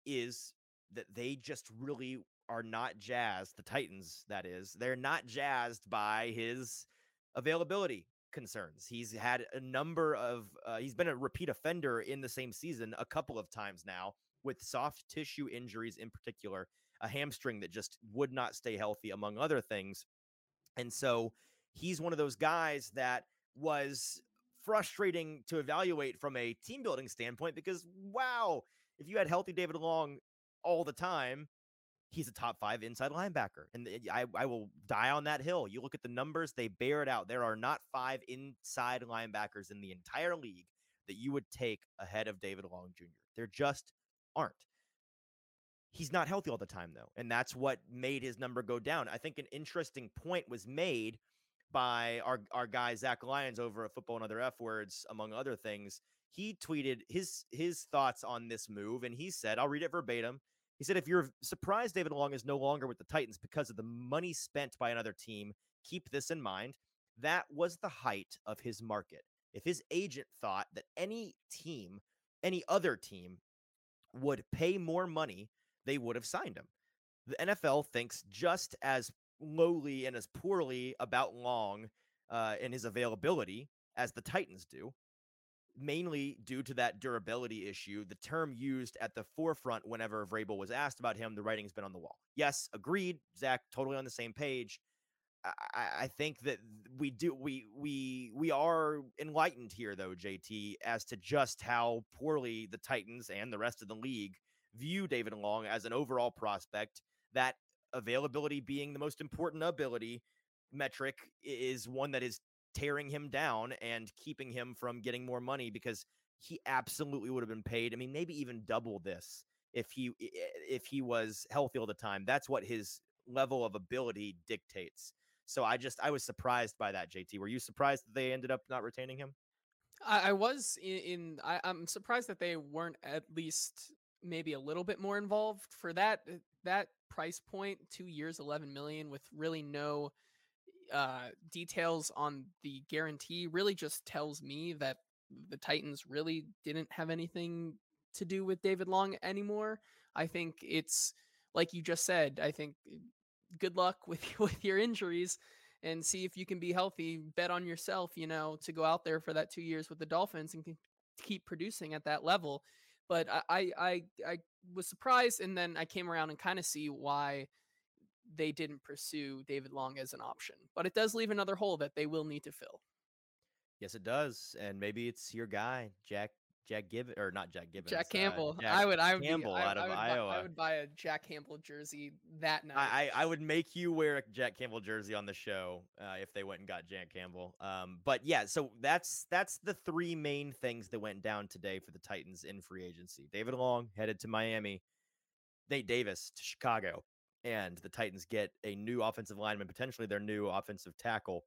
is that they just really are not jazzed. The Titans, that is, they're not jazzed by his availability concerns. He's had a number of, uh, he's been a repeat offender in the same season a couple of times now with soft tissue injuries in particular, a hamstring that just would not stay healthy, among other things. And so he's one of those guys that was frustrating to evaluate from a team building standpoint because, wow, if you had healthy David Long all the time, he's a top five inside linebacker. And I, I will die on that hill. You look at the numbers, they bear it out. There are not five inside linebackers in the entire league that you would take ahead of David Long Jr. There just aren't. He's not healthy all the time, though. And that's what made his number go down. I think an interesting point was made by our, our guy, Zach Lyons, over at Football and Other F Words, among other things. He tweeted his his thoughts on this move, and he said, I'll read it verbatim. He said, if you're surprised David Long is no longer with the Titans because of the money spent by another team, keep this in mind. That was the height of his market. If his agent thought that any team, any other team, would pay more money, they would have signed him. The NFL thinks just as lowly and as poorly about Long uh, and his availability as the Titans do mainly due to that durability issue. The term used at the forefront whenever Vrabel was asked about him, the writing's been on the wall. Yes, agreed. Zach, totally on the same page. I, think that we do we we we are enlightened here though, JT, as to just how poorly the Titans and the rest of the league view David Long as an overall prospect. That availability being the most important ability metric is one that is tearing him down and keeping him from getting more money because he absolutely would have been paid. I mean, maybe even double this if he if he was healthy all the time. That's what his level of ability dictates. So I just I was surprised by that. JT, were you surprised that they ended up not retaining him? I, I was in. in I, I'm surprised that they weren't at least maybe a little bit more involved for that uh, that price point. Two years, eleven million, with really no uh, details on the guarantee really just tells me that the Titans really didn't have anything to do with David Long anymore. I think it's like you just said. I think eh, good luck with with your injuries and see if you can be healthy. Bet on yourself, you know, to go out there for that two years with the Dolphins and keep producing at that level. But I I I was surprised, and then I came around and kind of see why they didn't pursue David Long as an option. But it does leave another hole that they will need to fill. Yes, it does, and maybe it's your guy, Jack Jack Gibbon or not Jack Gibbons. Jack uh, Campbell. Uh, Jack I would. I would Campbell be, I, out of I would Iowa. Buy, I would buy a Jack Campbell jersey that night. I, I, I would make you wear a Jack Campbell jersey on the show uh, if they went and got Jack Campbell. Um, but yeah, so that's that's the three main things that went down today for the Titans in free agency. David Long headed to Miami. Nate Davis to Chicago and the Titans get a new offensive lineman, potentially their new offensive tackle,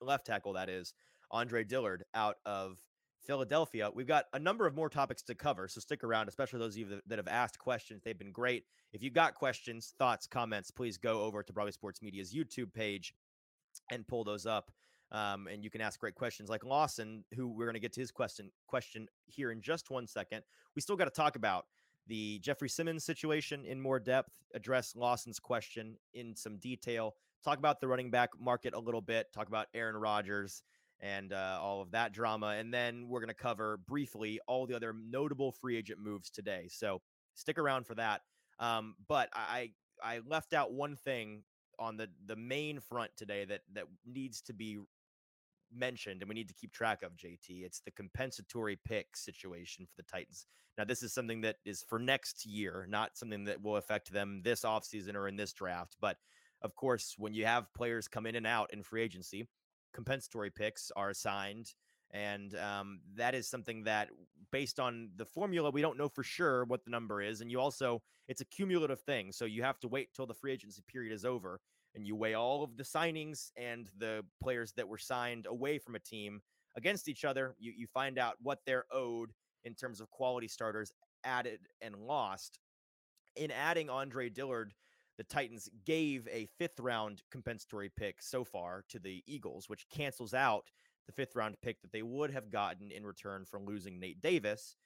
left tackle, that is, Andre Dillard out of Philadelphia. We've got a number of more topics to cover, so stick around, especially those of you that, have asked questions. They've been great. If you've got questions, thoughts, comments, please go over to Broadway Sports Media's YouTube page and pull those up. Um, and you can ask great questions like Lawson, who we're going to get to his question question here in just one second. We still got to talk about the Jeffrey Simmons situation in more depth, address Lawson's question in some detail, talk about the running back market a little bit, talk about Aaron Rodgers and uh, all of that drama. And then we're going to cover briefly all the other notable free agent moves today. So stick around for that. Um, but I, I left out one thing on the the main front today that that needs to be mentioned and we need to keep track of JT. It's the compensatory pick situation for the Titans. Now, this is something that is for next year, not something that will affect them this offseason or in this draft. But of course, when you have players come in and out in free agency, compensatory picks are assigned. And um, that is something that, based on the formula, we don't know for sure what the number is. And you also, it's a cumulative thing. So you have to wait till the free agency period is over and you weigh all of the signings and the players that were signed away from a team against each other. You, you find out what they're owed in terms of quality starters added and lost. In adding Andre Dillard, the Titans gave a fifth round compensatory pick so far to the Eagles, which cancels out the fifth round pick that they would have gotten in return for losing Nate Davis.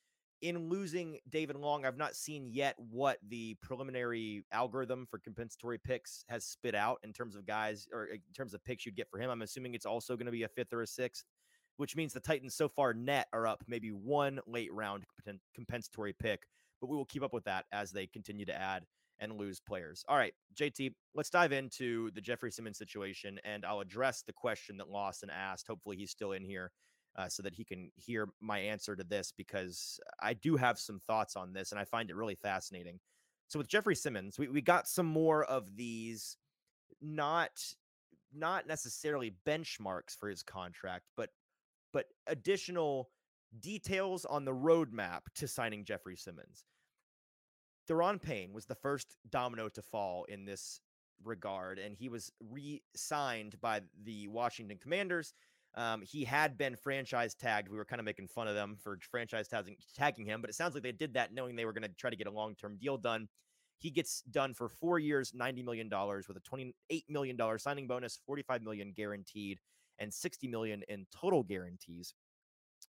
In losing David Long, I've not seen yet what the preliminary algorithm for compensatory picks has spit out in terms of guys or in terms of picks you'd get for him. I'm assuming it's also going to be a fifth or a sixth, which means the Titans so far net are up maybe one late round compensatory pick, but we will keep up with that as they continue to add and lose players. All right, JT, let's dive into the Jeffrey Simmons situation, and I'll address the question that Lawson asked. Hopefully, he's still in here uh, so that he can hear my answer to this because I do have some thoughts on this, and I find it really fascinating. So with Jeffrey Simmons, we, we got some more of these not not necessarily benchmarks for his contract, but but additional details on the roadmap to signing Jeffrey Simmons. Daron Payne was the first domino to fall in this regard, and he was re signed by the Washington Commanders. Um, he had been franchise tagged. We were kind of making fun of them for franchise tagging, tagging him, but it sounds like they did that knowing they were going to try to get a long term deal done. He gets done for four years, $90 million with a $28 million signing bonus, 45 million guaranteed, and 60 million in total guarantees.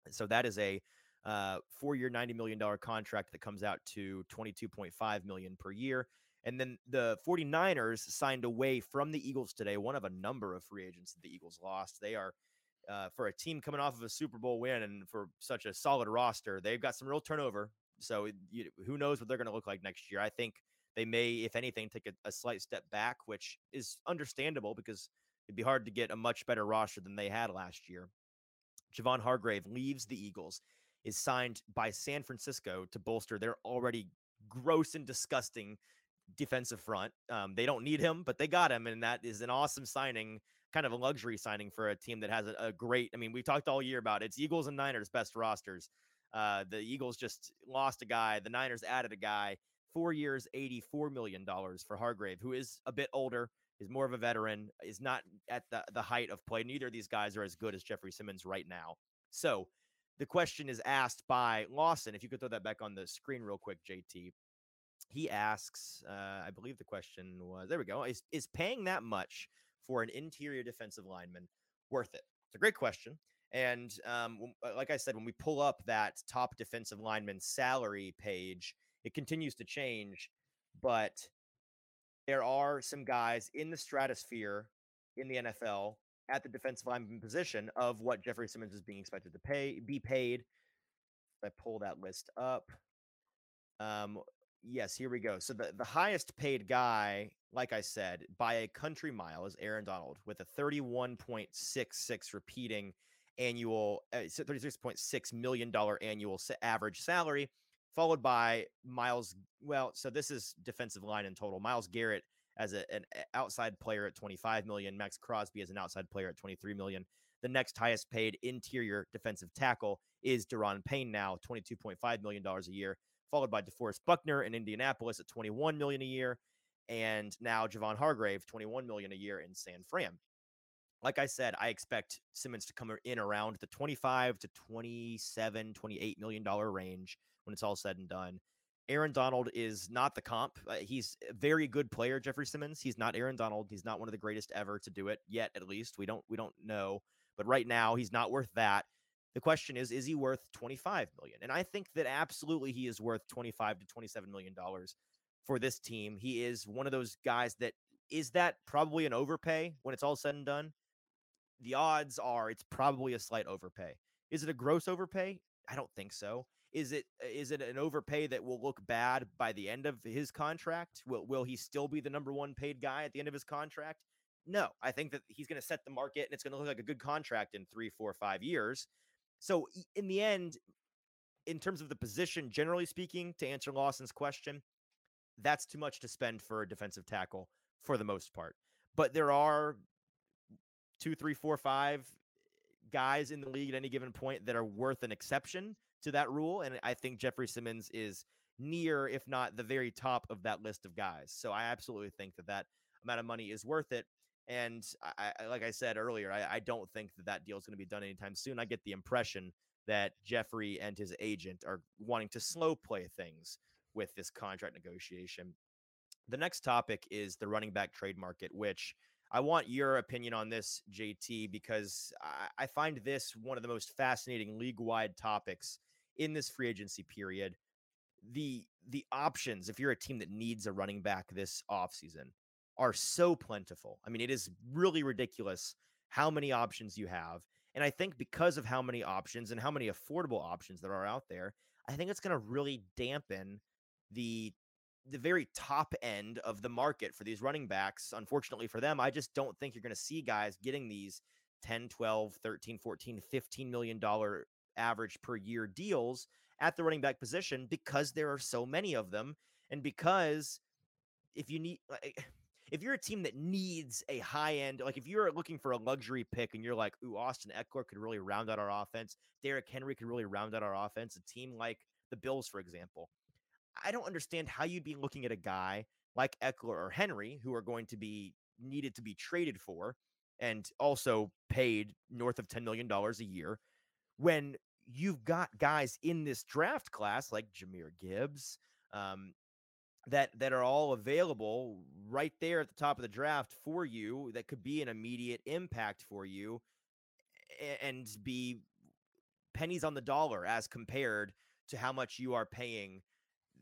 So that is a uh, four-year, ninety million dollar contract that comes out to 22.5 million per year. And then the 49ers signed away from the Eagles today, one of a number of free agents that the Eagles lost. They are uh, for a team coming off of a Super Bowl win and for such a solid roster, they've got some real turnover. So you, who knows what they're going to look like next year? I think they may, if anything, take a, a, slight step back, which is understandable because it'd be hard to get a much better roster than they had last year. Javon Hargrave leaves the Eagles is signed by San Francisco to bolster their already gross and disgusting defensive front. Um, they don't need him, but they got him, and that is an awesome signing, kind of a luxury signing for a team that has a, a great. I mean, we talked all year about it. it's Eagles and Niners best rosters. Uh, the Eagles just lost a guy. The Niners added a guy. Four years, eighty-four million dollars for Hargrave, who is a bit older, is more of a veteran, is not at the the height of play. Neither of these guys are as good as Jeffrey Simmons right now. So the question is asked by Lawson. If you could throw that back on the screen real quick, JT. He asks, uh, I believe the question was there we go. Is, is paying that much for an interior defensive lineman worth it? It's a great question. And um, uh, like I said, when we pull up that top defensive lineman salary page, it continues to change. But there are some guys in the stratosphere in the NFL at the defensive lineman position of what Jeffrey Simmons is being expected to pay be paid. I pull that list up. Um, yes, here we go. So the, the highest paid guy, like I said, by a country mile is Aaron Donald with a 31.66 repeating annual uh, $36.6 million annual average salary, followed by Miles. Well, so this is defensive line in total. Myles Garrett as a, an outside player at 25 million, Maxx Crosby as an outside player at 23 million. The next highest paid interior defensive tackle is Daron Payne now, $22.5 million a year, followed by DeForest Buckner in Indianapolis at 21 million a year, and now Javon Hargrave, 21 million a year in San Fran. Like I said, I expect Simmons to come in around the 25 to 27, 28 million dollar range when it's all said and done. Aaron Donald is not the comp. Uh, he's a very good player, Jeffrey Simmons. He's not Aaron Donald. He's not one of the greatest ever to do it yet. At least we don't we don't know. But right now, he's not worth that. The question is, is he worth 25 million? And I think that absolutely he is worth 25 to 27 million dollars for this team. He is one of those guys that is that probably an overpay when it's all said and done. The odds are it's probably a slight overpay. Is it a gross overpay? I don't think so. Is it uh, it an overpay that will look bad by the end of his contract? Will will he still be the number one paid guy at the end of his contract? No, I think that he's going to set the market and it's going to look like a good contract in three, four, five years. So in the end, in terms of the position, generally speaking, to answer Lawson's question, that's too much to spend for a defensive tackle for the most part. but there are two, three, four, five guys in the league at any given point that are worth an exception to that rule. And I think Jeffrey Simmons is near, if not the very top of that list of guys. So I absolutely think that that amount of money is worth it. And I, like I said earlier, I, I don't think that that deal is going to be done anytime soon. I get the impression that Jeffrey and his agent are wanting to slow play things with this contract negotiation. The next topic is the running back trade market, which I want your opinion on this, JT, because I, I find this one of the most fascinating league wide topics in this free agency period. The the options, if you're a team that needs a running back this offseason, are so plentiful. I mean, it is really ridiculous how many options you have. And I think because of how many options and how many affordable options there are out there, I think it's going to really dampen the the very top end of the market for these running backs. Unfortunately for them, I just don't think you're going to see guys getting these 10, 12, 13, 14, 15 million dollar average per year deals at the running back position because there are so many of them and because if you need eh, if you're a team that needs a high end, like if you're looking for a luxury pick and you're like, ooh, Austin Ekeler could really round out our offense, Derrick Henry could really round out our offense, a team like the Bills, for example, I don't understand how you'd be looking at a guy like Ekeler or Henry, who are going to be needed to be traded for and also paid north of $10 million a year, when you've got guys in this draft class like Jahmyr Gibbs, um, that that are all available right there at the top of the draft for you that could be an immediate impact for you and be pennies on the dollar as compared to how much you are paying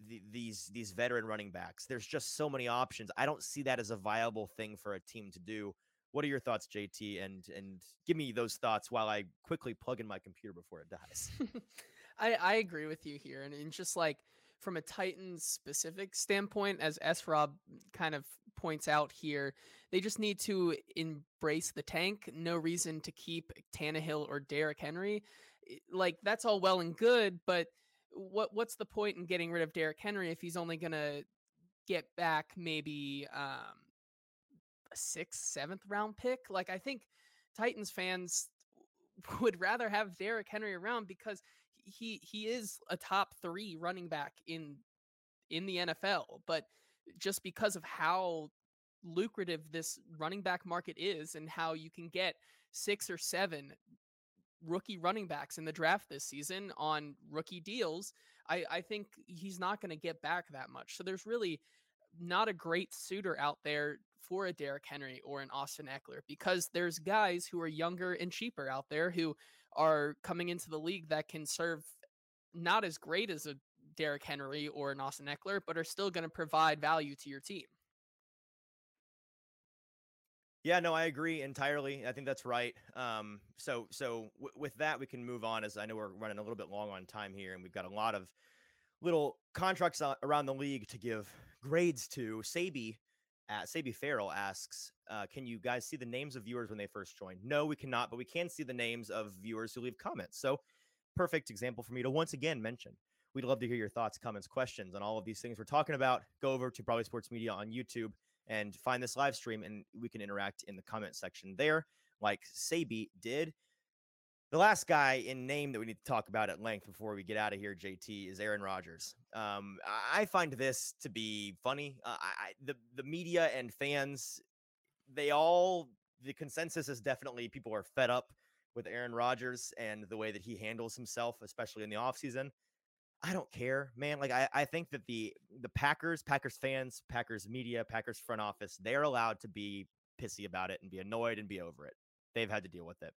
the, these these veteran running backs. There's just so many options. I don't see that as a viable thing for a team to do. What are your thoughts, JT? And and give me those thoughts while I quickly plug in my computer before it dies. I I agree with you here, and, and just like from a Titans specific standpoint, as S Rob kind of points out here, they just need to embrace the tank. No reason to keep Tannehill or Derrick Henry. Like that's all well and good, but what what's the point in getting rid of Derrick Henry if he's only gonna get back maybe um, a sixth, seventh round pick? Like I think Titans fans would rather have Derrick Henry around because he he is a top three running back in in the NFL, but just because of how lucrative this running back market is and how you can get six or seven rookie running backs in the draft this season on rookie deals, I, I think he's not going to get back that much. So there's really not a great suitor out there for a Derrick Henry or an Austin Ekeler because there's guys who are younger and cheaper out there who are coming into the league that can serve not as great as a Derrick Henry or an Austin Ekeler, but are still going to provide value to your team. Yeah, no, I agree entirely. I think that's right. Um, so, so w- with that, we can move on. As I know we're running a little bit long on time here, and we've got a lot of little contracts around the league to give grades to. Sabi, uh, Sabi Farrell asks, uh, "Can you guys see the names of viewers when they first join?" No, we cannot, but we can see the names of viewers who leave comments. So, perfect example for me to once again mention. We'd love to hear your thoughts, comments, questions on all of these things we're talking about. Go over to Broadway Sports Media on YouTube and find this live stream and we can interact in the comment section there like Sabi did. The last guy in name that we need to talk about at length before we get out of here, JT, is Aaron Rodgers. Um, I find this to be funny. Uh, I, the the media and fans, they all the consensus is definitely people are fed up with Aaron Rodgers and the way that he handles himself, especially in the offseason. I don't care, man. Like I, I think that the the Packers, Packers fans, Packers media, Packers front office, they're allowed to be pissy about it and be annoyed and be over it. They've had to deal with it.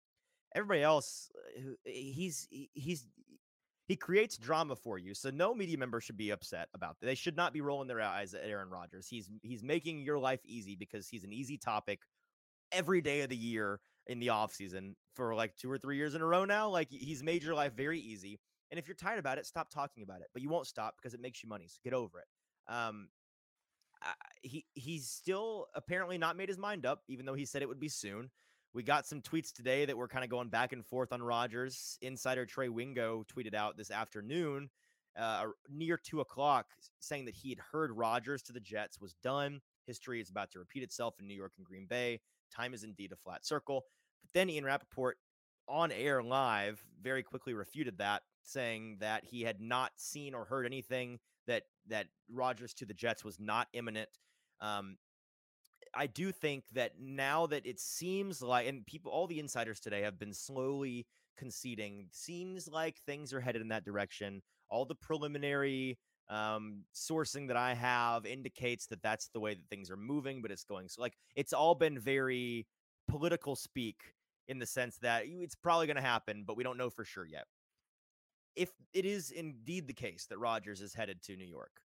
Everybody else, uh, he's he's he creates drama for you. So no media member should be upset about that. They should not be rolling their eyes at Aaron Rodgers. He's he's making your life easy because he's an easy topic every day of the year in the offseason for like two or three years in a row now. Like he's made your life very easy. And if you're tired about it, stop talking about it. But you won't stop because it makes you money. So get over it. Um, I, he he's still apparently not made his mind up, even though he said it would be soon. We got some tweets today that were kind of going back and forth on Rodgers. Insider Trey Wingo tweeted out this afternoon, uh, near two o'clock, saying that he had heard Rodgers to the Jets was done. history is about to repeat itself in New York and Green Bay. Time is indeed a flat circle. But then Ian Rapoport on air live very quickly refuted that, saying that he had not seen or heard anything that that Rodgers to the Jets was not imminent. Um, I do think that now that it seems like, and people, all the insiders today have been slowly conceding, seems like things are headed in that direction. All the preliminary um, sourcing that I have indicates that that's the way that things are moving, but it's going so like it's all been very political speak in the sense that it's probably going to happen, but we don't know for sure yet. If it is indeed the case that Rodgers is headed to New York,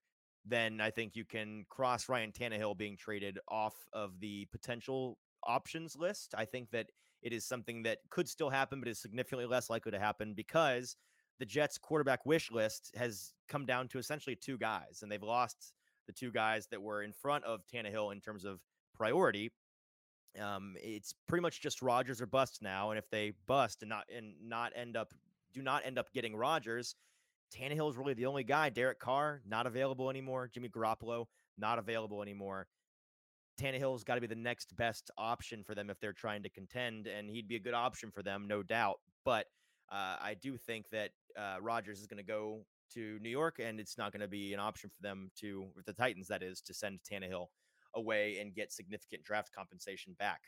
then I think you can cross Ryan Tannehill being traded off of the potential options list. I think that it is something that could still happen, but is significantly less likely to happen because the Jets quarterback wish list has come down to essentially two guys, and they've lost the two guys that were in front of Tannehill in terms of priority. Um, it's pretty much just Rodgers or bust now, and if they bust and not and not end up do not end up getting Rodgers, Tannehill is really the only guy. Derek Carr not available anymore. Jimmy Garoppolo not available anymore. Tannehill's got to be the next best option for them if they're trying to contend, and he'd be a good option for them, no doubt. But uh, I do think that uh, Rodgers is going to go to New York, and it's not going to be an option for them to, with the Titans, that is, to send Tannehill away and get significant draft compensation back.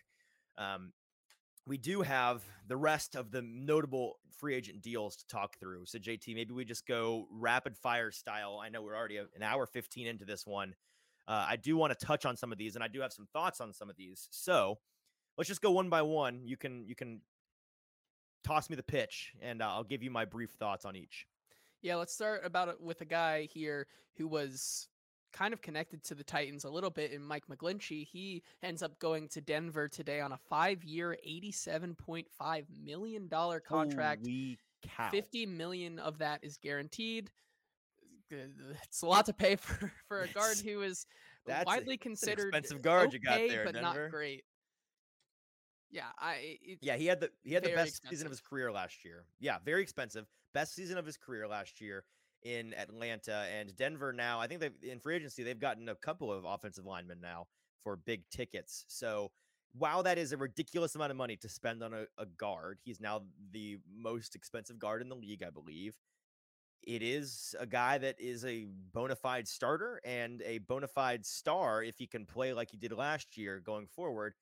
Um, we do have the rest of the notable free agent deals to talk through. So, JT, maybe we just go rapid fire style. I know we're already an hour 15 into this one. Uh, I do want to touch on some of these, and I do have some thoughts on some of these. So, let's just go one by one. You can you can toss me the pitch, and uh, I'll give you my brief thoughts on each. Yeah, let's start about it with a guy here who was kind of connected to the Titans a little bit in Mike McGlinchey. He ends up going to Denver today on a five-year, $87.5 million contract. Holy cow. 50 million of that is guaranteed. It's a lot to pay for, for a guard It's- who is a- widely an considered expensive guard you got there, but Denver. not great. Yeah, I Yeah, he had the he had the best season of his career last year. Yeah, very expensive. Best season of his career last year in Atlanta and Denver. Now, I think they've in free agency they've gotten a couple of offensive linemen now for big tickets. So, while that is a ridiculous amount of money to spend on a, a guard, he's now the most expensive guard in the league, I believe. It is a guy that is a bona fide starter and a bona fide star if he can play like he did last year going forward.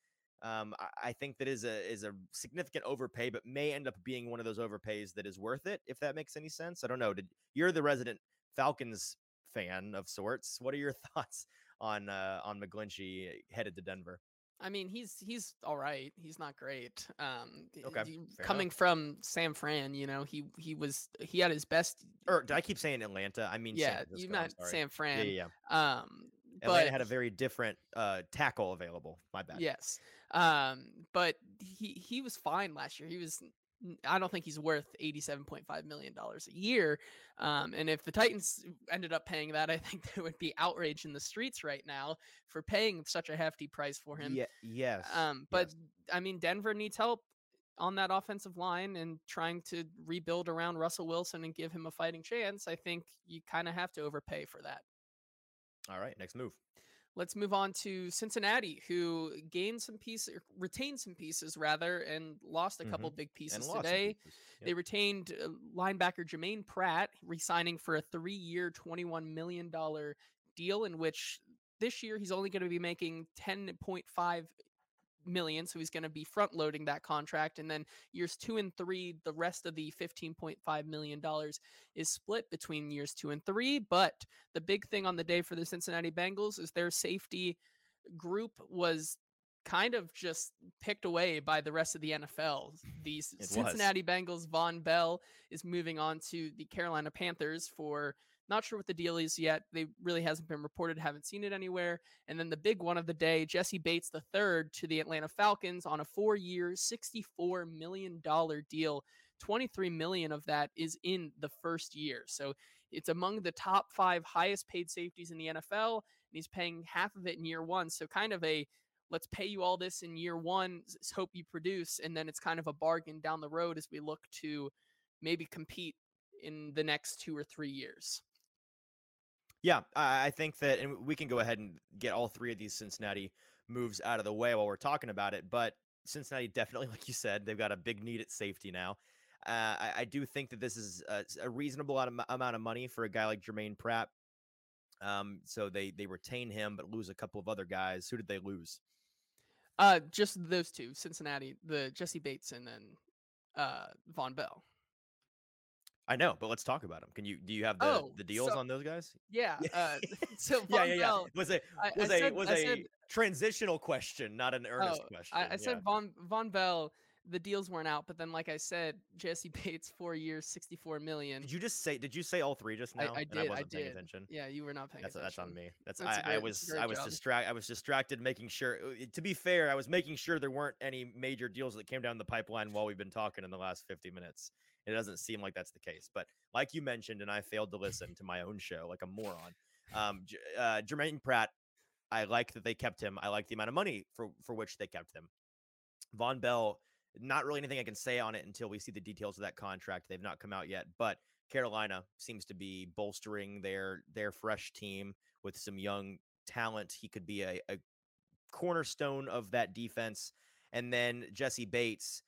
Um, I, I think that is a is a significant overpay, but may end up being one of those overpays that is worth it. If that makes any sense, I don't know. Did you're the resident Falcons fan of sorts? What are your thoughts on uh, on McGlinchey headed to Denver? I mean, he's he's all right. He's not great. Um, Okay, y- fair enough. coming from Sam Fran, you know, he he was he had his best. Or did I keep saying Atlanta? I mean, yeah, you meant sorry. Sam Yeah, Fran. yeah, yeah. Um, Atlanta but had a very different uh, tackle available. My bad. Yes. Um, but he he was fine last year. He was I don't think he's worth $87.5 million a year. Um, and if the Titans ended up paying that, I think there would be outrage in the streets right now for paying such a hefty price for him. Yeah. Yes. Um, but yes. I mean, Denver needs help on that offensive line and trying to rebuild around Russell Wilson and give him a fighting chance. I think you kind of have to overpay for that. All right. Next move. Let's move on to Cincinnati, who gained some pieces, retained some pieces rather, and lost a couple big pieces today. pieces. They retained uh, linebacker Germaine Pratt, re-signing for a three-year, $21 million deal, in which this year he's only going to be making 10.5 million, so he's going to be front loading that contract, and then years two and three, the rest of the 15.5 million dollars is split between years two and three. But the big thing on the day for the Cincinnati Bengals is their safety group was kind of just picked away by the rest of the NFL. The It was. Cincinnati Bengals, Vonn Bell is moving on to the Carolina Panthers for not sure what the deal is yet. They really hasn't been reported, haven't seen it anywhere. And then the big one of the day, Jessie Bates the third to the Atlanta Falcons on a four-year, $64 million deal. 23 million of that is in the first year. So it's among the top five highest paid safeties in the NFL, and he's paying half of it in year one. So kind of a let's pay you all this in year one, hope you produce, and then it's kind of a bargain down the road as we look to maybe compete in the next two or three years. Yeah, I, think that, and we can go ahead and get all three of these Cincinnati moves out of the way while we're talking about it. But Cincinnati definitely, like you said, they've got a big need at safety now. Uh, I, I, do think that this is a, a reasonable amount of money for a guy like Germaine Pratt. Um, so they they retain him, but lose a couple of other guys. Who did they lose? Uh, just those two, Cincinnati, the Jessie Bates and then uh Vonn Bell. I know, but let's talk about them. Can you do you have the, oh, the deals so, on those guys? Yeah. Uh, so yeah, yeah, yeah. Was it was I, I a said, was a said, transitional question, not an earnest oh, question. I, I yeah. said Vonn Vonn Bell the deals weren't out, but then like I said, Jessie Bates four years, sixty four million. Did you just say? Did you say all three just now? I, I did. I, wasn't I did. Attention. Yeah, you were not paying that's, attention. That's on me. That's, that's I, great, I was I was distracted. I was distracted, making sure. Uh, to be fair, I was making sure there weren't any major deals that came down the pipeline while we've been talking in the last fifty minutes. It doesn't seem like that's the case, but like you mentioned, and I failed to listen to my own show like a moron. Um, uh, Germaine Pratt, I like that they kept him. I like the amount of money for for which they kept him. Vonn Bell not really anything I can say on it until we see the details of that contract. They've not come out yet, but Carolina seems to be bolstering their their fresh team with some young talent. He could be a, a cornerstone of that defense. And then Jessie Bates,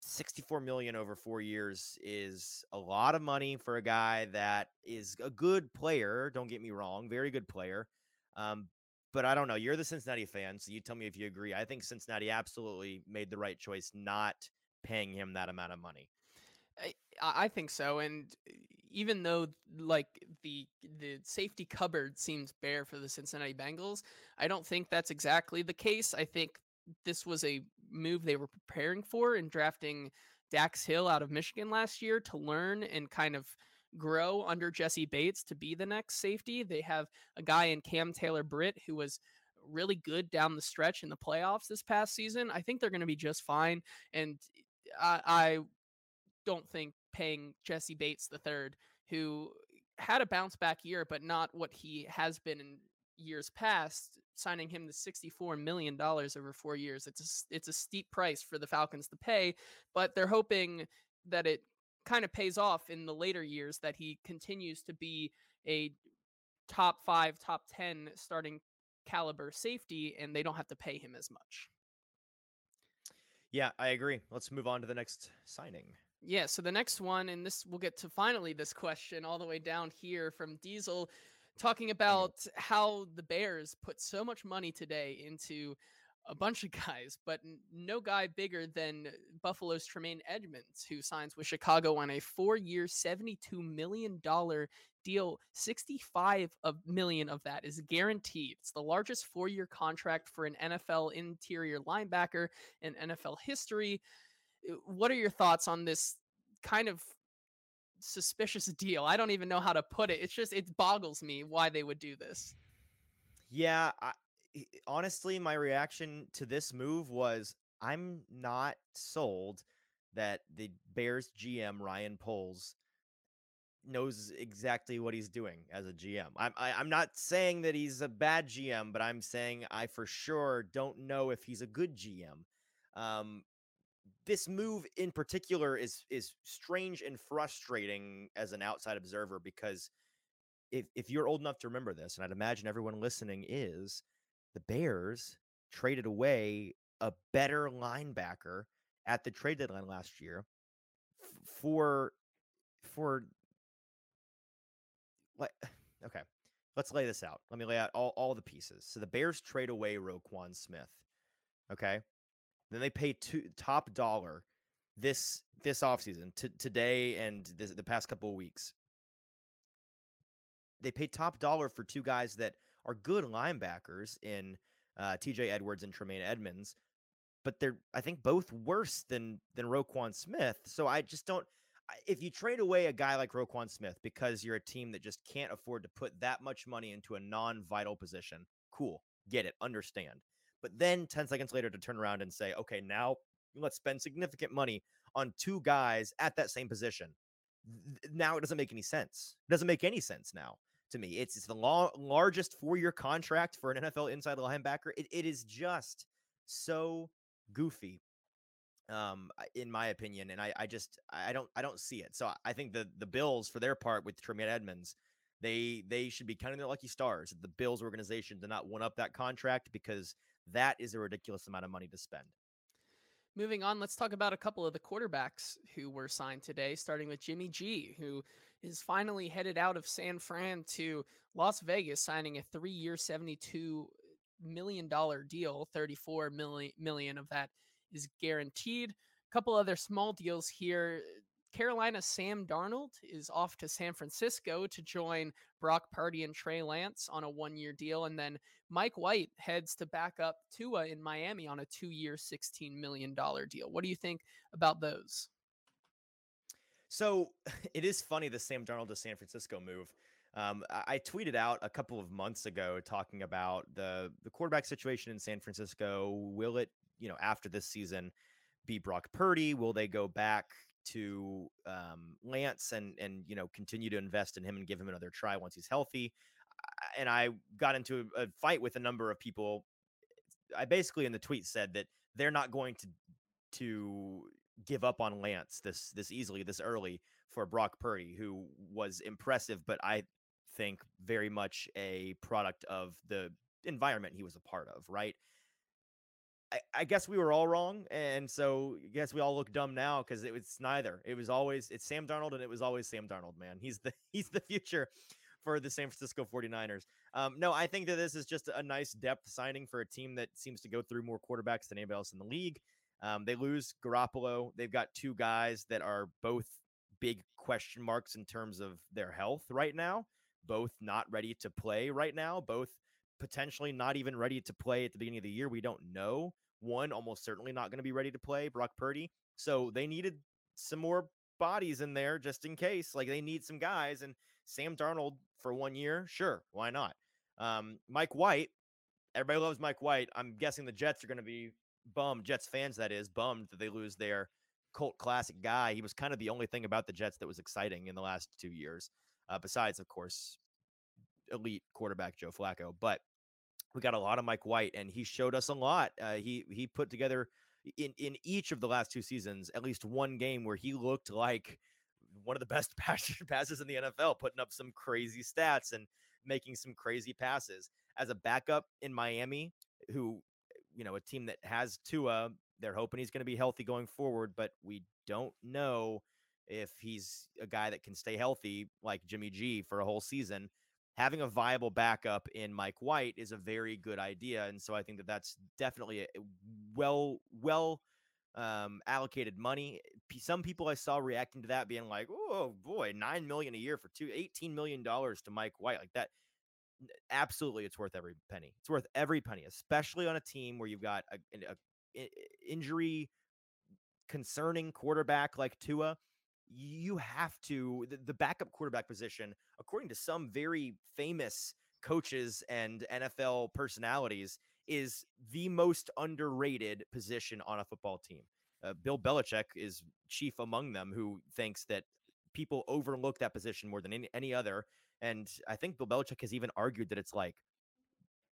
64 million over four years is a lot of money for a guy that is a good player. Don't get me wrong, very good player. Um, but I don't know. You're the Cincinnati fan, so you tell me if you agree. I think Cincinnati absolutely made the right choice not paying him that amount of money. I, I think so, and even though like the the safety cupboard seems bare for the Cincinnati Bengals, I don't think that's exactly the case. I think this was a move they were preparing for in drafting Dax Hill out of Michigan last year to learn and kind of grow under Jessie Bates to be the next safety. They have a guy in Cam Taylor Britt who was really good down the stretch in the playoffs this past season. I think they're going to be just fine. And I, I don't think paying Jessie Bates the third, who had a bounce back year, but not what he has been in years past, signing him to $64 million over four years. It's a, it's a steep price for the Falcons to pay, but they're hoping that it kind of pays off in the later years that he continues to be a top five, top 10 starting caliber safety, and they don't have to pay him as much. Yeah, I agree. Let's move on to the next signing. Yeah, so the next one, and this we'll get to finally this question all the way down here from Diesel, talking about how the Bears put so much money today into a bunch of guys, but no guy bigger than Buffalo's Tremaine Edmunds, who signs with Chicago on a four-year, seventy-two million dollar deal. Sixty-five of million of that is guaranteed. It's the largest four-year contract for an NFL interior linebacker in NFL history. Uh, what are your thoughts on this kind of suspicious deal? I don't even know how to put it. It's just it boggles me why they would do this. Yeah, I, honestly, my reaction to this move was I'm not sold that the Bears GM Ryan Poles knows exactly what he's doing as a GM. I'm I, am i am not saying that he's a bad GM, but I'm saying I for sure don't know if he's a good GM. Um, this move in particular is is strange and frustrating as an outside observer because if if you're old enough to remember this, and I'd imagine everyone listening is, the Bears traded away a better linebacker at the trade deadline last year for for what okay let's lay this out. Let me lay out all, all the pieces. So the bears trade away roquan smith okay then they pay two top dollar this this offseason to today and this, the past couple of weeks they pay top dollar for two guys that are good linebackers in uh, TJ Edwards and Tremaine Edmunds, but they're I think both worse than than Roquan Smith. So I just don't. If you trade away a guy like Roquan Smith because you're a team that just can't afford to put that much money into a non-vital position, cool, get it, understand. But then 10 seconds later to turn around and say, okay, now let's spend significant money on two guys at that same position. Now it doesn't make any sense. It doesn't make any sense now to me. It's, it's the largest four year contract for an NFL inside linebacker. It, it is just so goofy, um, in my opinion. And I, I just I don't I don't see it. So I think the the Bills for their part with Tremaine Edmunds, They they should be counting their lucky stars. The Bills organization did not one up that contract because that is a ridiculous amount of money to spend. Moving on, let's talk about a couple of the quarterbacks who were signed today, starting with Jimmy G, who is finally headed out of San Fran to Las Vegas, signing a three-year, $72 million deal. 34 million, million of that is guaranteed. A couple other small deals here. Carolina Sam Darnold is off to San Francisco to join Brock Purdy and Trey Lance on a one year deal. And then Mike White heads to back up Tua in Miami on a two year, $16 million deal. What do you think about those? So it is funny the Sam Darnold to San Francisco move. Um, I tweeted out a couple of months ago talking about the the quarterback situation in San Francisco. Will it, you know, after this season, be Brock Purdy? Will they go back to um, Lance and and you know continue to invest in him and give him another try once he's healthy. And I got into a, a fight with a number of people. I basically in the tweet said that they're not going to to give up on Lance this this easily this early for Brock Purdy, who was impressive, but I think very much a product of the environment he was a part of, right? I, I guess we were all wrong, and so I guess we all look dumb now because it was neither. It was always it's Sam Darnold, and it was always Sam Darnold. Man, he's the he's the future for the San Francisco 49ers. Um, no, I think that this is just a nice depth signing for a team that seems to go through more quarterbacks than anybody else in the league. Um, they lose Garoppolo. They've got two guys that are both big question marks in terms of their health right now, both not ready to play right now, both potentially not even ready to play at the beginning of the year. We don't know. One almost certainly not going to be ready to play, Brock Purdy. So they needed some more bodies in there just in case. Like they need some guys. And Sam Darnold for one year, sure, why not? Um, Mike White, everybody loves Mike White. I'm guessing the Jets are going to be bummed, Jets fans that is, bummed that they lose their cult classic guy. He was kind of the only thing about the Jets that was exciting in the last two years, uh, besides, of course, elite quarterback Joe Flacco. But we got a lot of Mike White, and he showed us a lot. Uh, he he put together in in each of the last two seasons at least one game where he looked like one of the best passes in the NFL, putting up some crazy stats and making some crazy passes. As a backup in Miami, who you know a team that has Tua, they're hoping he's going to be healthy going forward, but we don't know if he's a guy that can stay healthy like Jimmy G for a whole season having a viable backup in Mike White is a very good idea, and so I think that that's definitely a well well um, allocated money. Some people I saw reacting to that being like, "Oh boy, nine million a year for two, 18 million dollars to Mike White like that." Absolutely, it's worth every penny. It's worth every penny, especially on a team where you've got a, a, a injury concerning quarterback like Tua you have to the, the, backup quarterback position according to some very famous coaches and NFL personalities is the most underrated position on a football team. Uh, Bill Belichick is chief among them who thinks that people overlook that position more than any, any other and I think Bill Belichick has even argued that it's like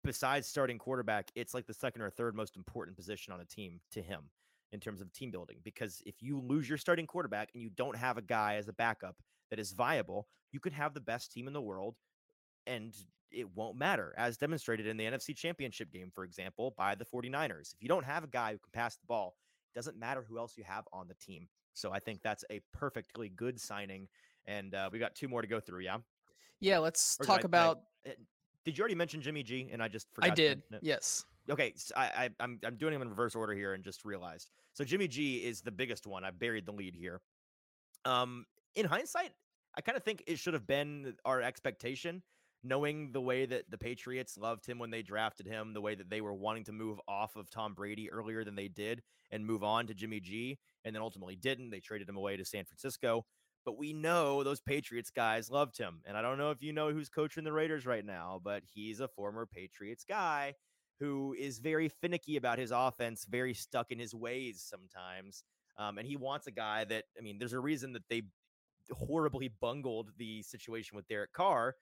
besides starting quarterback, it's like the second or third most important position on a team to him in terms of team building because if you lose your starting quarterback and you don't have a guy as a backup that is viable, you could have the best team in the world and it won't matter, as demonstrated in the NFC Championship game, for example, by the 49ers. If you don't have a guy who can pass the ball, it doesn't matter who else you have on the team. So I think that's a perfectly good signing. And uh, we got two more to go through. Yeah. Yeah. Let's or talk I, about. I, eh, did you already mention Jimmy G? And I just forgot. I did. Yes. Okay. So I, I, I'm I'm doing them in reverse order here and just realized. So Jimmy G is the biggest one. I buried the lead here. Um, in hindsight, I kind of think it should have been our expectation, knowing the way that the Patriots loved him when they drafted him, the way that they were wanting to move off of Tom Brady earlier than they did and move on to Jimmy G, and then ultimately didn't. They traded him away to San Francisco. But we know those Patriots guys loved him. And I don't know if you know who's coaching the Raiders right now, but he's a former Patriots guy who is very finicky about his offense, very stuck in his ways sometimes. Um, and he wants a guy that, I mean, there's a reason that they horribly bungled the situation with Derek Carr.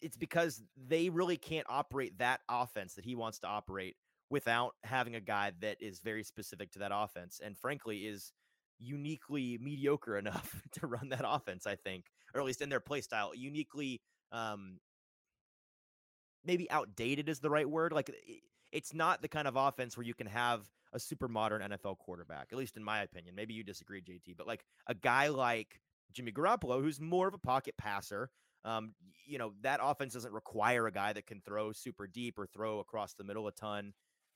It's because they really can't operate that offense that he wants to operate without having a guy that is very specific to that offense and frankly is uniquely mediocre enough to run that offense, I think, or at least in their play style, uniquely um, maybe outdated is the right word. Like it's not the kind of offense where you can have a super modern NFL quarterback, at least in my opinion. Maybe you disagree, JT, but like a guy like Jimmy Garoppolo, who's more of a pocket passer. Um, you know, that offense doesn't require a guy that can throw super deep or throw across the middle a ton.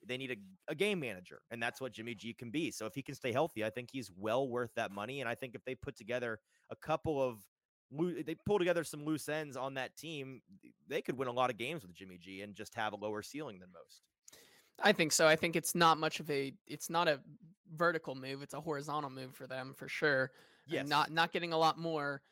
They need a, a game manager, and that's what Jimmy G can be. So if he can stay healthy, I think he's well worth that money. And I think if they put together a couple of they pull together some loose ends on that team, they could win a lot of games with Jimmy G and just have a lower ceiling than most. I think so. I think it's not much of a it's not a vertical move, it's a horizontal move for them for sure. Yes. not not getting a lot more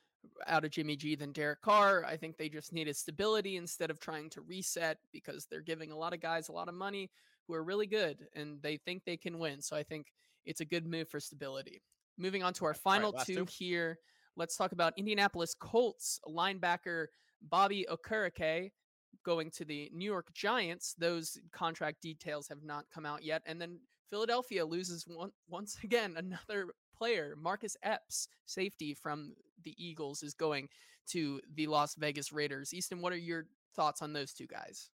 out of Jimmy G than Derek Carr. I think they just needed stability instead of trying to reset because they're giving a lot of guys a lot of money who are really good and they think they can win. So I think it's a good move for stability. Moving on to our final right, two, two here. Let's talk about Indianapolis Colts linebacker Bobby Okereke going to the New York Giants. Those contract details have not come out yet. And then Philadelphia loses one, once again another player, Marcus Epps, safety from the Eagles, is going to the Las Vegas Raiders. Easton, what are your thoughts on those two guys?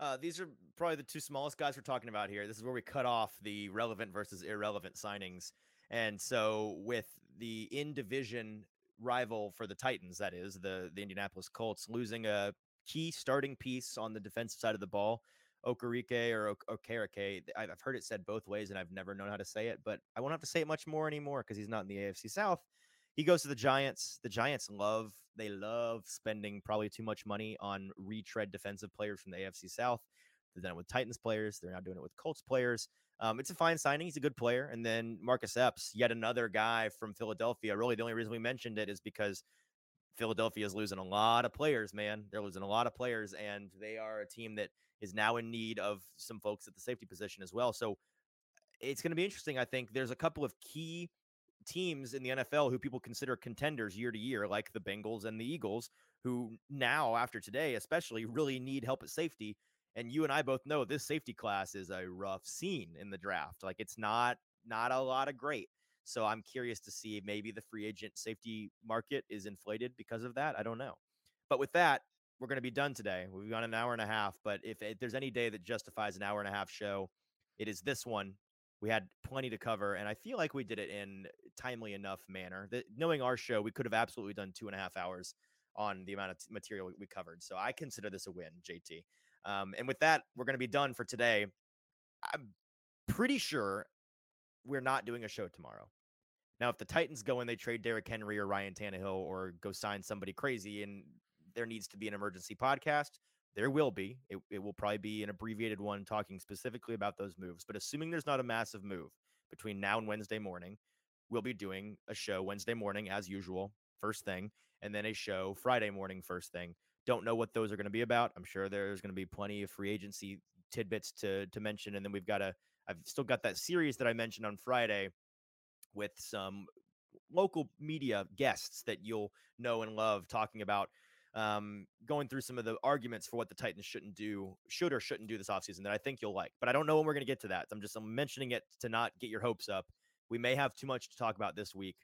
Uh, these are probably the two smallest guys we're talking about here. This is where we cut off the relevant versus irrelevant signings. And so, with the in division rival for the Titans, that is the the Indianapolis Colts, losing a key starting piece on the defensive side of the ball. Okereke or Okereke. I've heard it said both ways and I've never known how to say it, but I won't have to say it much more anymore because he's not in the AFC South. He goes to the Giants. The Giants love, they love spending probably too much money on retread defensive players from the AFC South. They've done it with Titans players. They're now doing it with Colts players. Um, it's a fine signing. He's a good player. And then Marcus Epps, yet another guy from Philadelphia. Really, the only reason we mentioned it is because Philadelphia is losing a lot of players, man. They're losing a lot of players, and they are a team that is now in need of some folks at the safety position as well. So it's going to be interesting. I think there's a couple of key teams in the NFL who people consider contenders year to year, like the Bengals and the Eagles, who now, after today, especially, really need help at safety. And you and I both know this safety class is a rough scene in the draft. Like it's not not a lot of great. So I'm curious to see maybe the free agent safety market is inflated because of that. I don't know. But with that, we're going to be done today. We've gone an hour and a half, but if, if there's any day that justifies an hour and a half show, it is this one. We had plenty to cover, and I feel like we did it in timely enough manner. That knowing our show, we could have absolutely done two and a half hours on the amount of material we covered. So I consider this a win, JT. Um, and with that, we're going to be done for today. I'm pretty sure we're not doing a show tomorrow. Now, if the Titans go and they trade Derrick Henry or Ryan Tannehill or go sign somebody crazy and there needs to be an emergency podcast, there will be. It, it will probably be an abbreviated one talking specifically about those moves. But assuming there's not a massive move between now and Wednesday morning, we'll be doing a show Wednesday morning as usual, first thing, and then a show Friday morning, first thing. Don't know what those are going to be about. I'm sure there's going to be plenty of free agency tidbits to to mention, and then we've got a. I've still got that series that I mentioned on Friday with some local media guests that you'll know and love talking about um, going through some of the arguments for what the Titans shouldn't do, should or shouldn't do this offseason that I think you'll like. But I don't know when we're going to get to that. So I'm just I'm mentioning it to not get your hopes up. We may have too much to talk about this week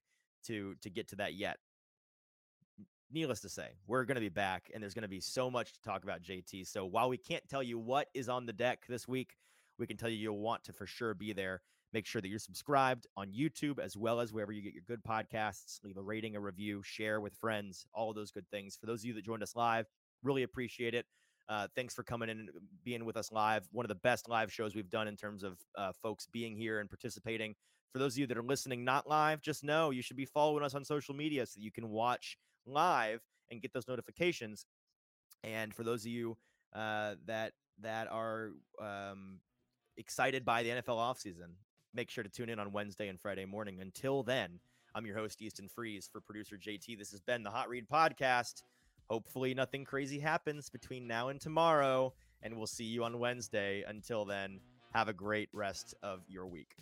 to to get to that yet. Needless to say, we're going to be back, and there's going to be so much to talk about, JT. So while we can't tell you what is on the deck this week, we can tell you you'll want to for sure be there. Make sure that you're subscribed on YouTube as well as wherever you get your good podcasts. Leave a rating, a review, share with friends, all of those good things. For those of you that joined us live, really appreciate it. Uh, thanks for coming in and being with us live. One of the best live shows we've done in terms of uh, folks being here and participating. For those of you that are listening not live, just know you should be following us on social media so that you can watch live and get those notifications. And for those of you uh, that that are um, excited by the NFL offseason, make sure to tune in on Wednesday and Friday morning. Until then, I'm your host, Easton Freeze, for producer JT. This has been the Hot Read Podcast. Hopefully, nothing crazy happens between now and tomorrow, and we'll see you on Wednesday. Until then, have a great rest of your week.